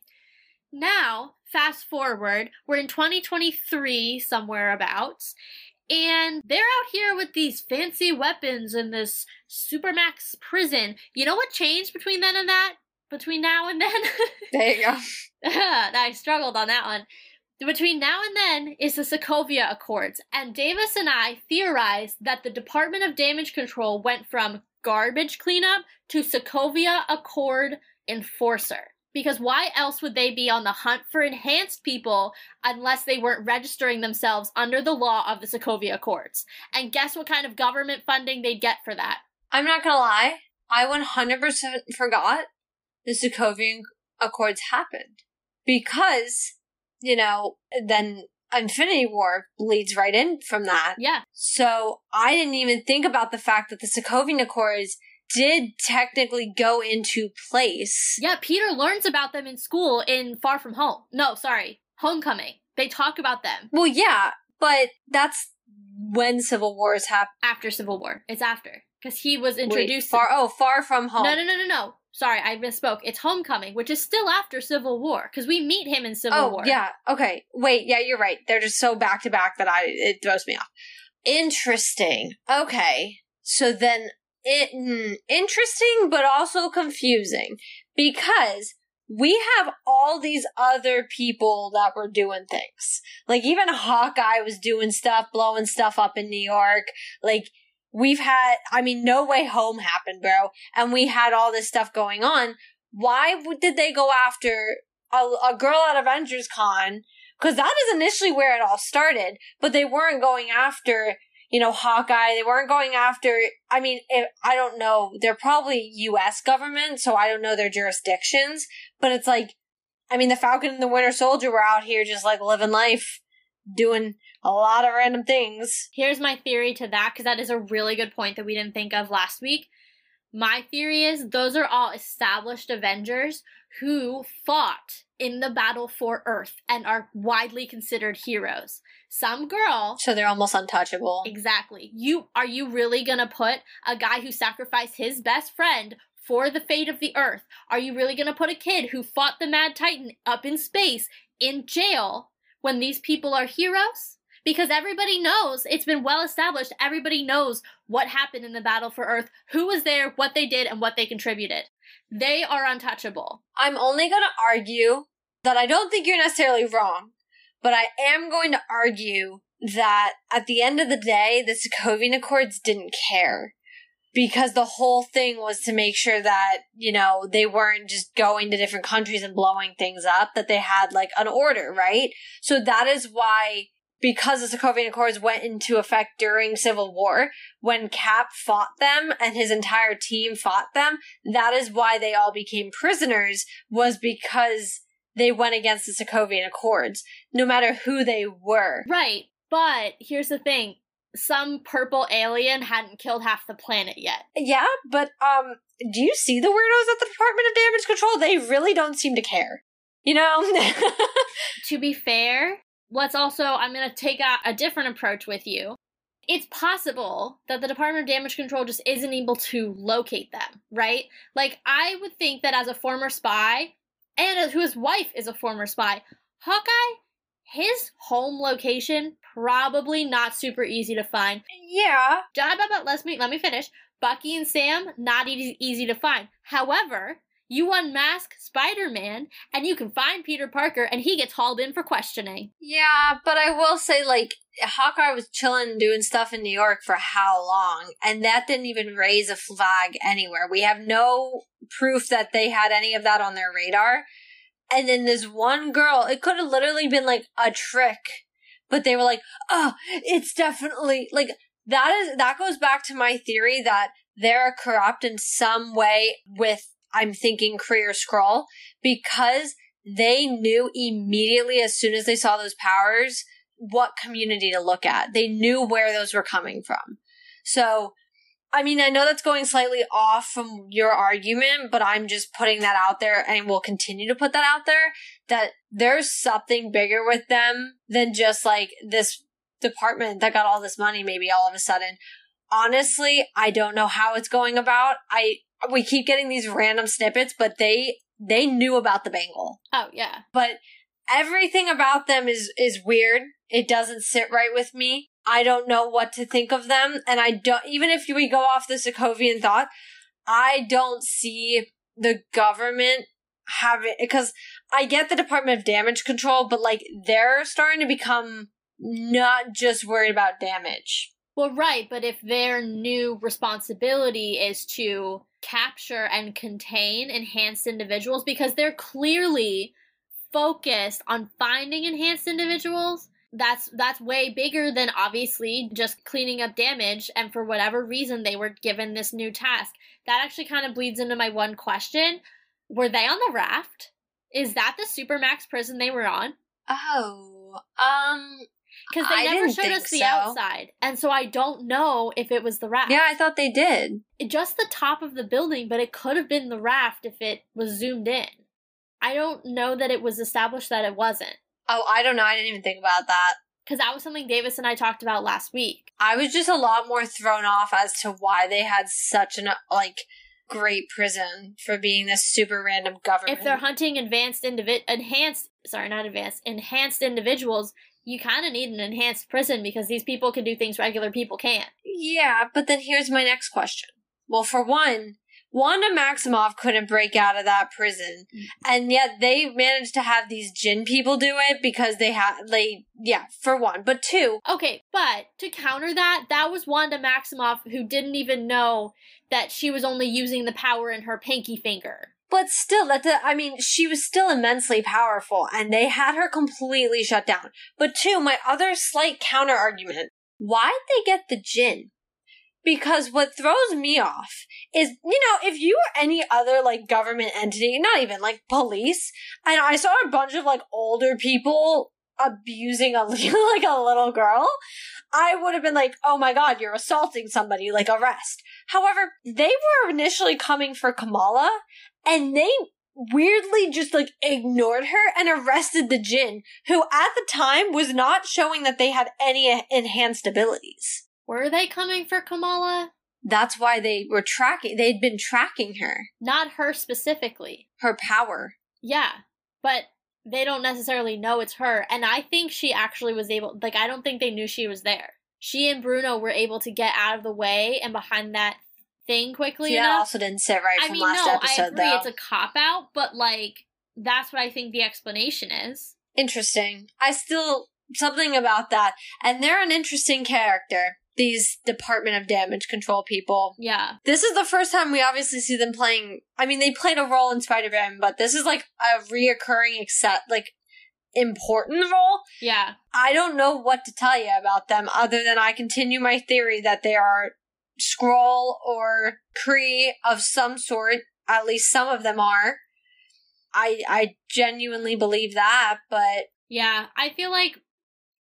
now, fast forward, we're in 2023 somewhere abouts, and they're out here with these fancy weapons in this supermax prison. You know what changed between then and that? Between now and then? there you go. I struggled on that one. Between now and then is the Sokovia Accords, and Davis and I theorized that the Department of Damage Control went from garbage cleanup to Sokovia Accord enforcer. Because why else would they be on the hunt for enhanced people unless they weren't registering themselves under the law of the Sokovia Accords? And guess what kind of government funding they'd get for that? I'm not gonna lie, I 100% forgot the Sokovia Accords happened. Because, you know, then Infinity War bleeds right in from that. Yeah. So I didn't even think about the fact that the Sokovia Accords did technically go into place. Yeah, Peter learns about them in school in Far From Home. No, sorry, Homecoming. They talk about them. Well, yeah, but that's when Civil Wars happened. After Civil War. It's after. Because he was introduced. Wait, far, oh, Far From Home. No, no, no, no, no. Sorry, I misspoke. It's Homecoming, which is still after Civil War, because we meet him in Civil War. oh, War. yeah. Okay. Wait, yeah, you're right. They're just so back to back that I it throws me off. Interesting. Okay. So then it, mm, interesting, but also confusing because we have all these other people that were doing things. Like even Hawkeye was doing stuff, blowing stuff up in New York. Like we've had, I mean, No Way Home happened, bro. And we had all this stuff going on. Why did they go after a, a girl at Avengers Con? Cause that is initially where it all started, but they weren't going after you know, Hawkeye. They weren't going after, I mean, I don't know. They're probably U.S. government, so I don't know their jurisdictions, but it's like, I mean, the Falcon and the Winter Soldier were out here just like living life, doing a lot of random things. Here's my theory to that, because that is a really good point that we didn't think of last week. My theory is those are all established Avengers who fought in the battle for Earth and are widely considered heroes. Some girl. So they're almost untouchable. Exactly. You are you really gonna put a guy who sacrificed his best friend for the fate of the Earth? Are you really gonna put a kid who fought the Mad Titan up in space in jail when these people are heroes? Because everybody knows it's been well established everybody knows what happened in the battle for earth who was there what they did and what they contributed. They are untouchable. I'm only going to argue that i don't think you're necessarily wrong but i am going to argue that at the end of the day the sokovian accords didn't care because the whole thing was to make sure that you know they weren't just going to different countries and blowing things up that they had like an order right? So that is why because the Sokovian Accords went into effect during Civil War, when Cap fought them and his entire team fought them, that is why they all became prisoners, was because they went against the Sokovian Accords, no matter who they were. Right. But here's the thing. Some purple alien hadn't killed half the planet yet. Yeah, but um do you see the weirdos at the Department of Damage Control? They really don't seem to care. You know? [LAUGHS] to be fair, let's also, I'm going to take a, a different approach with you. It's possible that the Department of Damage Control just isn't able to locate them, right? Like, I would think that as a former spy, and whose wife is a former spy, Hawkeye, his home location probably not super easy to find. Yeah. John, But let me let me finish. Bucky and Sam not easy, easy to find. However, you unmask Spider Man and you can find Peter Parker and he gets hauled in for questioning. Yeah, but I will say, like, Hawkeye was chilling doing stuff in New York for how long? And that didn't even raise a flag anywhere. We have no proof that they had any of that on their radar. And then this one girl, it could have literally been like a trick, but they were like, oh, it's definitely like that is, that goes back to my theory that they're corrupt in some way with I'm thinking Kree or Skrull because they knew immediately as soon as they saw those powers what community to look at. They knew where those were coming from. So, I mean, I know that's going slightly off from your argument, but I'm just putting that out there and we'll continue to put that out there that there's something bigger with them than just like this department that got all this money maybe all of a sudden. Honestly, I don't know how it's going about. I we keep getting these random snippets, but they they knew about the bangle. Oh yeah. But everything about them is is weird. It doesn't sit right with me. I don't know what to think of them, and I don't. Even if we go off the Sokovian thought, I don't see the government having because I get the Department of Damage Control, but like they're starting to become not just worried about damage. Well, right, but if their new responsibility is to capture and contain enhanced individuals, because they're clearly focused on finding enhanced individuals, that's that's way bigger than obviously just cleaning up damage and for whatever reason they were given this new task. That actually kind of bleeds into my one question. Were they on the raft? Is that the supermax prison they were on? Oh um because they I never showed us the so. outside and so i don't know if it was the raft. Yeah i thought they did. It- just the top of the building but it could have been the raft if it was zoomed in. I don't know that it was established that it wasn't. Oh i don't know. I didn't even think about that. Because that was something davis and i talked about last week. I was just a lot more thrown off as to why they had such an like great prison for being this super random government. if they're hunting advanced individ enhanced sorry not advanced enhanced individuals you kind of need an enhanced prison because these people can do things regular people can't Yeah, but then here's my next question. Well, for one, Wanda Maximoff couldn't break out of that prison, mm. and yet they managed to have these Jinn people do it because they had, they, yeah, for one. But two, okay but to counter that that was wanda maximoff who didn't even know that she was only using the power in her pinky finger but still, that the, I mean, she was still immensely powerful, and they had her completely shut down. But two, my other slight counter argument: why'd they get the Jinn? Because what throws me off is, you know, if you were any other like government entity, not even like police, and I saw a bunch of like older people abusing a [LAUGHS] like a little girl, I would have been like, "Oh my god, you're assaulting somebody, like arrest." However, they were initially coming for Kamala, and they weirdly just like ignored her and arrested the Jinn, who at the time was not showing that they had any enhanced abilities. were they coming for kamala That's why they were tracking, they'd been tracking her, not her specifically her power. yeah but they don't necessarily know it's her and i think she actually was able like i don't think they knew she was there she and bruno were able to get out of the way and behind that thing quickly See, that also didn't sit right I from mean, last no, I episode, agree. though. It's a cop out, but like that's what I think the explanation is. interesting. I still something about that, and they're an interesting character. These Department of Damage Control people. Yeah, This is the first time we obviously see them playing. I mean, they played a role in Spider Man, but this is like a reoccurring, except like important role. yeah. I don't know what to tell you about them other than I continue my theory that they are Skrull or Kree of some sort. At least some of them are. I I genuinely believe that, but Yeah, I feel like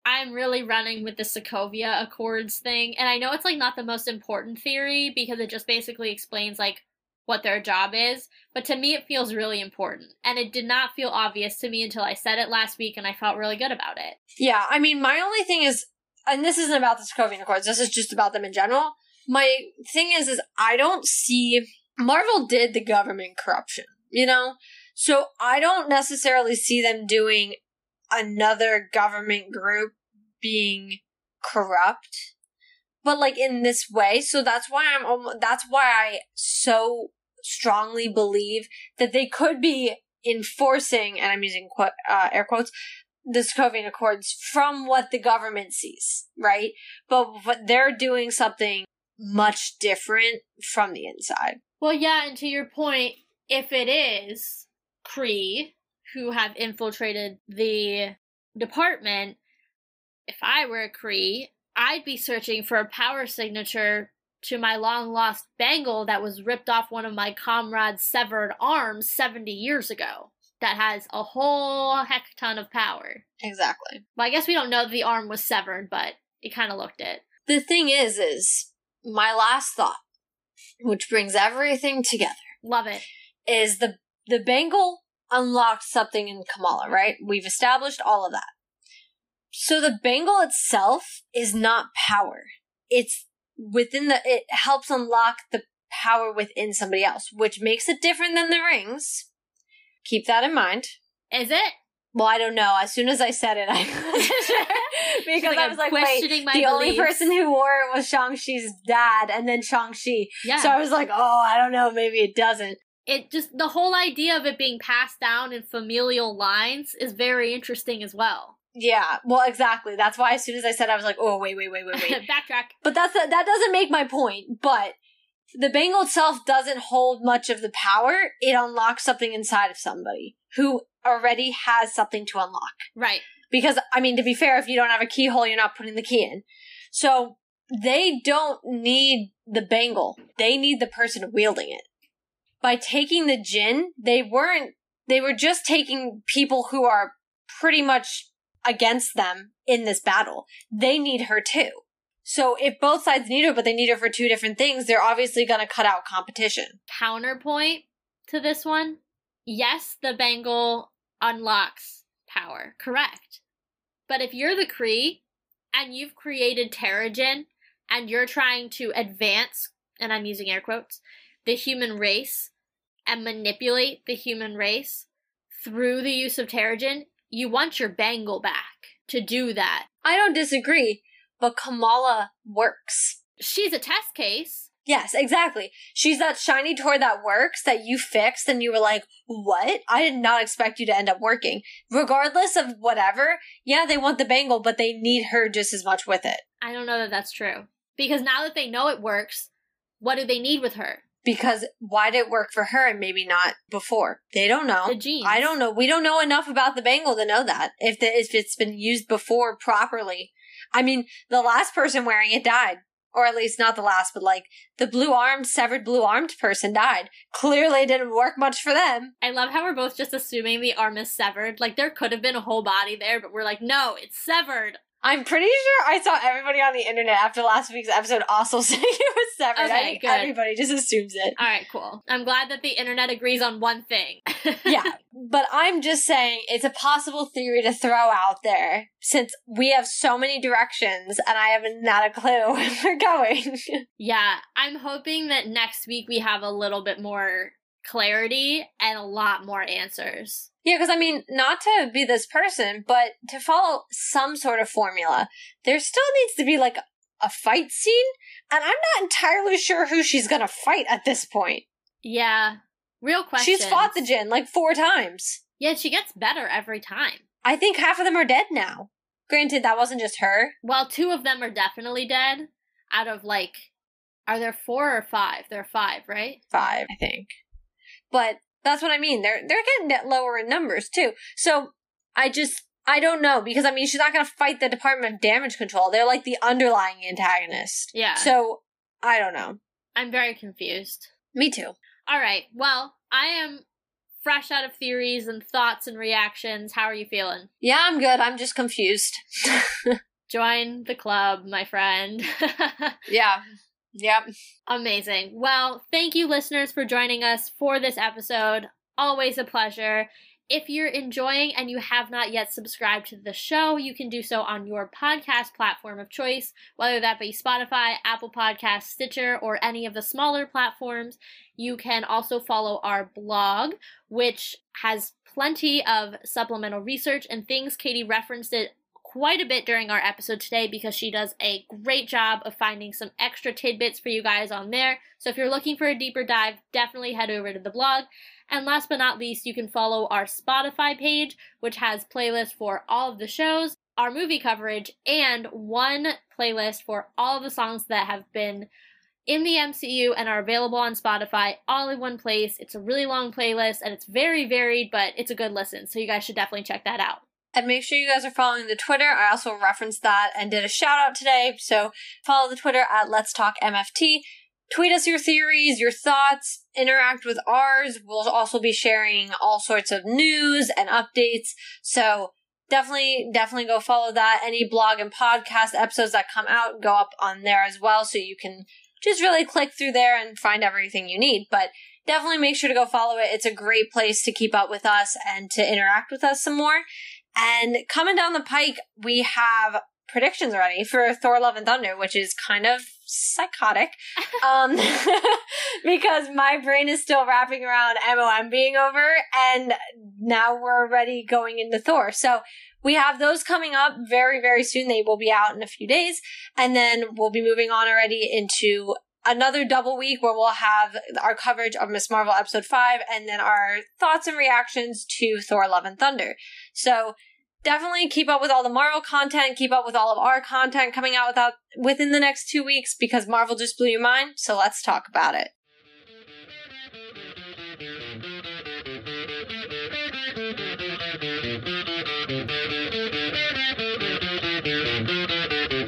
I'm really running with the Sokovia Accords thing, and I know it's like not the most important theory because it just basically explains like what their job is, but to me it feels really important. And it did not feel obvious to me until I said it last week and I felt really good about it. yeah, I mean, my only thing is, and this isn't about the Sokovian Accords. This is just about them in general. My thing is, is I don't see Marvel did the government corruption, you know, so I don't necessarily see them doing another government group being corrupt, but like in this way. So that's why I'm. almo- That's why I so strongly believe that they could be enforcing, and I'm using quote, uh, air quotes, the Sokovian Accords from what the government sees, right? But but they're doing something much different from the inside. Well, yeah, and to your point, if it is Kree who have infiltrated the department, if I were a Kree, I'd be searching for a power signature to my long lost bangle that was ripped off one of my comrades' severed arms 70 years ago. That has a whole heck ton of power. Exactly. Well, I guess we don't know the arm was severed, but it kind of looked it. The thing is, is my last thought, which brings everything together, Love it. is the the bangle unlocked something in Kamala, right? We've established all of that. So the bangle itself is not power. It's within the it helps unlock the power within somebody else, which makes it different than the rings. Keep that in mind. Is it? Well, I don't know. As soon as I said it, I [LAUGHS] [LAUGHS] because like, I was like, questioning wait, the only person who wore it was Shang Chi's dad, and then Shang Chi. Yeah. So I was like, oh, I don't know, maybe it doesn't. it just the whole idea of it being passed down in familial lines is very interesting as well. Yeah, well, exactly. That's why as soon as I said, it, I was like, oh, wait, wait, wait, wait, wait. [LAUGHS] Backtrack. but that's that doesn't make my point. But the bangle itself doesn't hold much of the power. It unlocks something inside of somebody who already has something to unlock. Right. Because, I mean, to be fair, if you don't have a keyhole, you're not putting the key in. So they don't need the bangle. They need the person wielding it. By taking the Jinn, they weren't, they were just taking people who are pretty much against them in this battle. They need her too. So if both sides need her, but they need her for two different things, they're obviously going to cut out competition. Counterpoint to this one. Yes, the bangle unlocks power. Correct. But if you're the Kree and you've created Terrigen and you're trying to advance, and I'm using air quotes, the human race and manipulate the human race through the use of Terrigen, you want your bangle back to do that. I don't disagree, but Kamala works. She's a test case. Yes, exactly. She's that shiny toy that works that you fixed and you were like, what? I did not expect you to end up working. Regardless of whatever, yeah, they want the bangle, but they need her just as much with it. I don't know that that's true. Because now that they know it works, what do they need with her? Because why did it work for her and maybe not before? They don't know. The genes. I don't know. We don't know enough about the bangle to know that. If the, if it's been used before properly. I mean, the last person wearing it died. Or at least not the last, but like the blue armed, severed blue armed person died. Clearly didn't work much for them. I love how we're both just assuming the arm is severed. Like there could have been a whole body there, but we're like, no, it's severed. I'm pretty sure I saw everybody on the internet after last week's episode also [LAUGHS] saying it was severed. I Okay, think good. everybody just assumes it. All right, cool. I'm glad that the internet agrees on one thing. [LAUGHS] yeah, but I'm just saying it's a possible theory to throw out there since we have so many directions and I have not a clue [LAUGHS] where we're going. yeah, I'm hoping that next week we have a little bit more clarity and a lot more answers. yeah, because I mean, not to be this person, but to follow some sort of formula, there still needs to be like a fight scene, and I'm not entirely sure who she's gonna fight at this point. Yeah. Real question. She's fought the Jinn like four times. Yeah, she gets better every time. I think half of them are dead now. Granted, that wasn't just her. Well, two of them are definitely dead. Out of like, are there four or five? There are five, right? Five, I think. But that's what I mean. They're they're getting lower in numbers too. So I just I don't know because I mean she's not going to fight the Department of Damage Control. They're like the underlying antagonist. Yeah. So I don't know. I'm very confused. Me too. All right. Well, I am fresh out of theories and thoughts and reactions. How are you feeling? Yeah, I'm good. I'm just confused. [LAUGHS] Join the club, my friend. [LAUGHS] yeah. Yep. Amazing. Well, thank you, listeners, for joining us for this episode. Always a pleasure. If you're enjoying and you have not yet subscribed to the show, you can do so on your podcast platform of choice, whether that be Spotify, Apple Podcasts, Stitcher, or any of the smaller platforms. You can also follow our blog, which has plenty of supplemental research and things. Katie referenced it quite a bit during our episode today because she does a great job of finding some extra tidbits for you guys on there. So if you're looking for a deeper dive, definitely head over to the blog. And last but not least, you can follow our Spotify page, which has playlists for all of the shows, our movie coverage, and one playlist for all of the songs that have been in the MCU and are available on Spotify all in one place. It's a really long playlist and it's very varied, but it's a good listen. So you guys should definitely check that out. And make sure you guys are following the Twitter. I also referenced that and did a shout out today. So follow the Twitter at Let's Talk MFT. Tweet us your theories, your thoughts, interact with ours. We'll also be sharing all sorts of news and updates. So definitely, definitely go follow that. Any blog and podcast episodes that come out go up on there as well. So you can just really click through there and find everything you need. But definitely make sure to go follow it. It's a great place to keep up with us and to interact with us some more. And coming down the pike, we have predictions already for Thor Love and Thunder, which is kind of psychotic. [LAUGHS] um, [LAUGHS] because my brain is still wrapping around MOM being over and now we're already going into Thor. So we have those coming up very, very soon. They will be out in a few days. And then we'll be moving on already into another double week where we'll have our coverage of Ms. Marvel episode 5 and then our thoughts and reactions to Thor Love and Thunder. So definitely keep up with all the Marvel content, keep up with all of our content coming out without within the next 2 weeks because Marvel just blew your mind. So let's talk about it.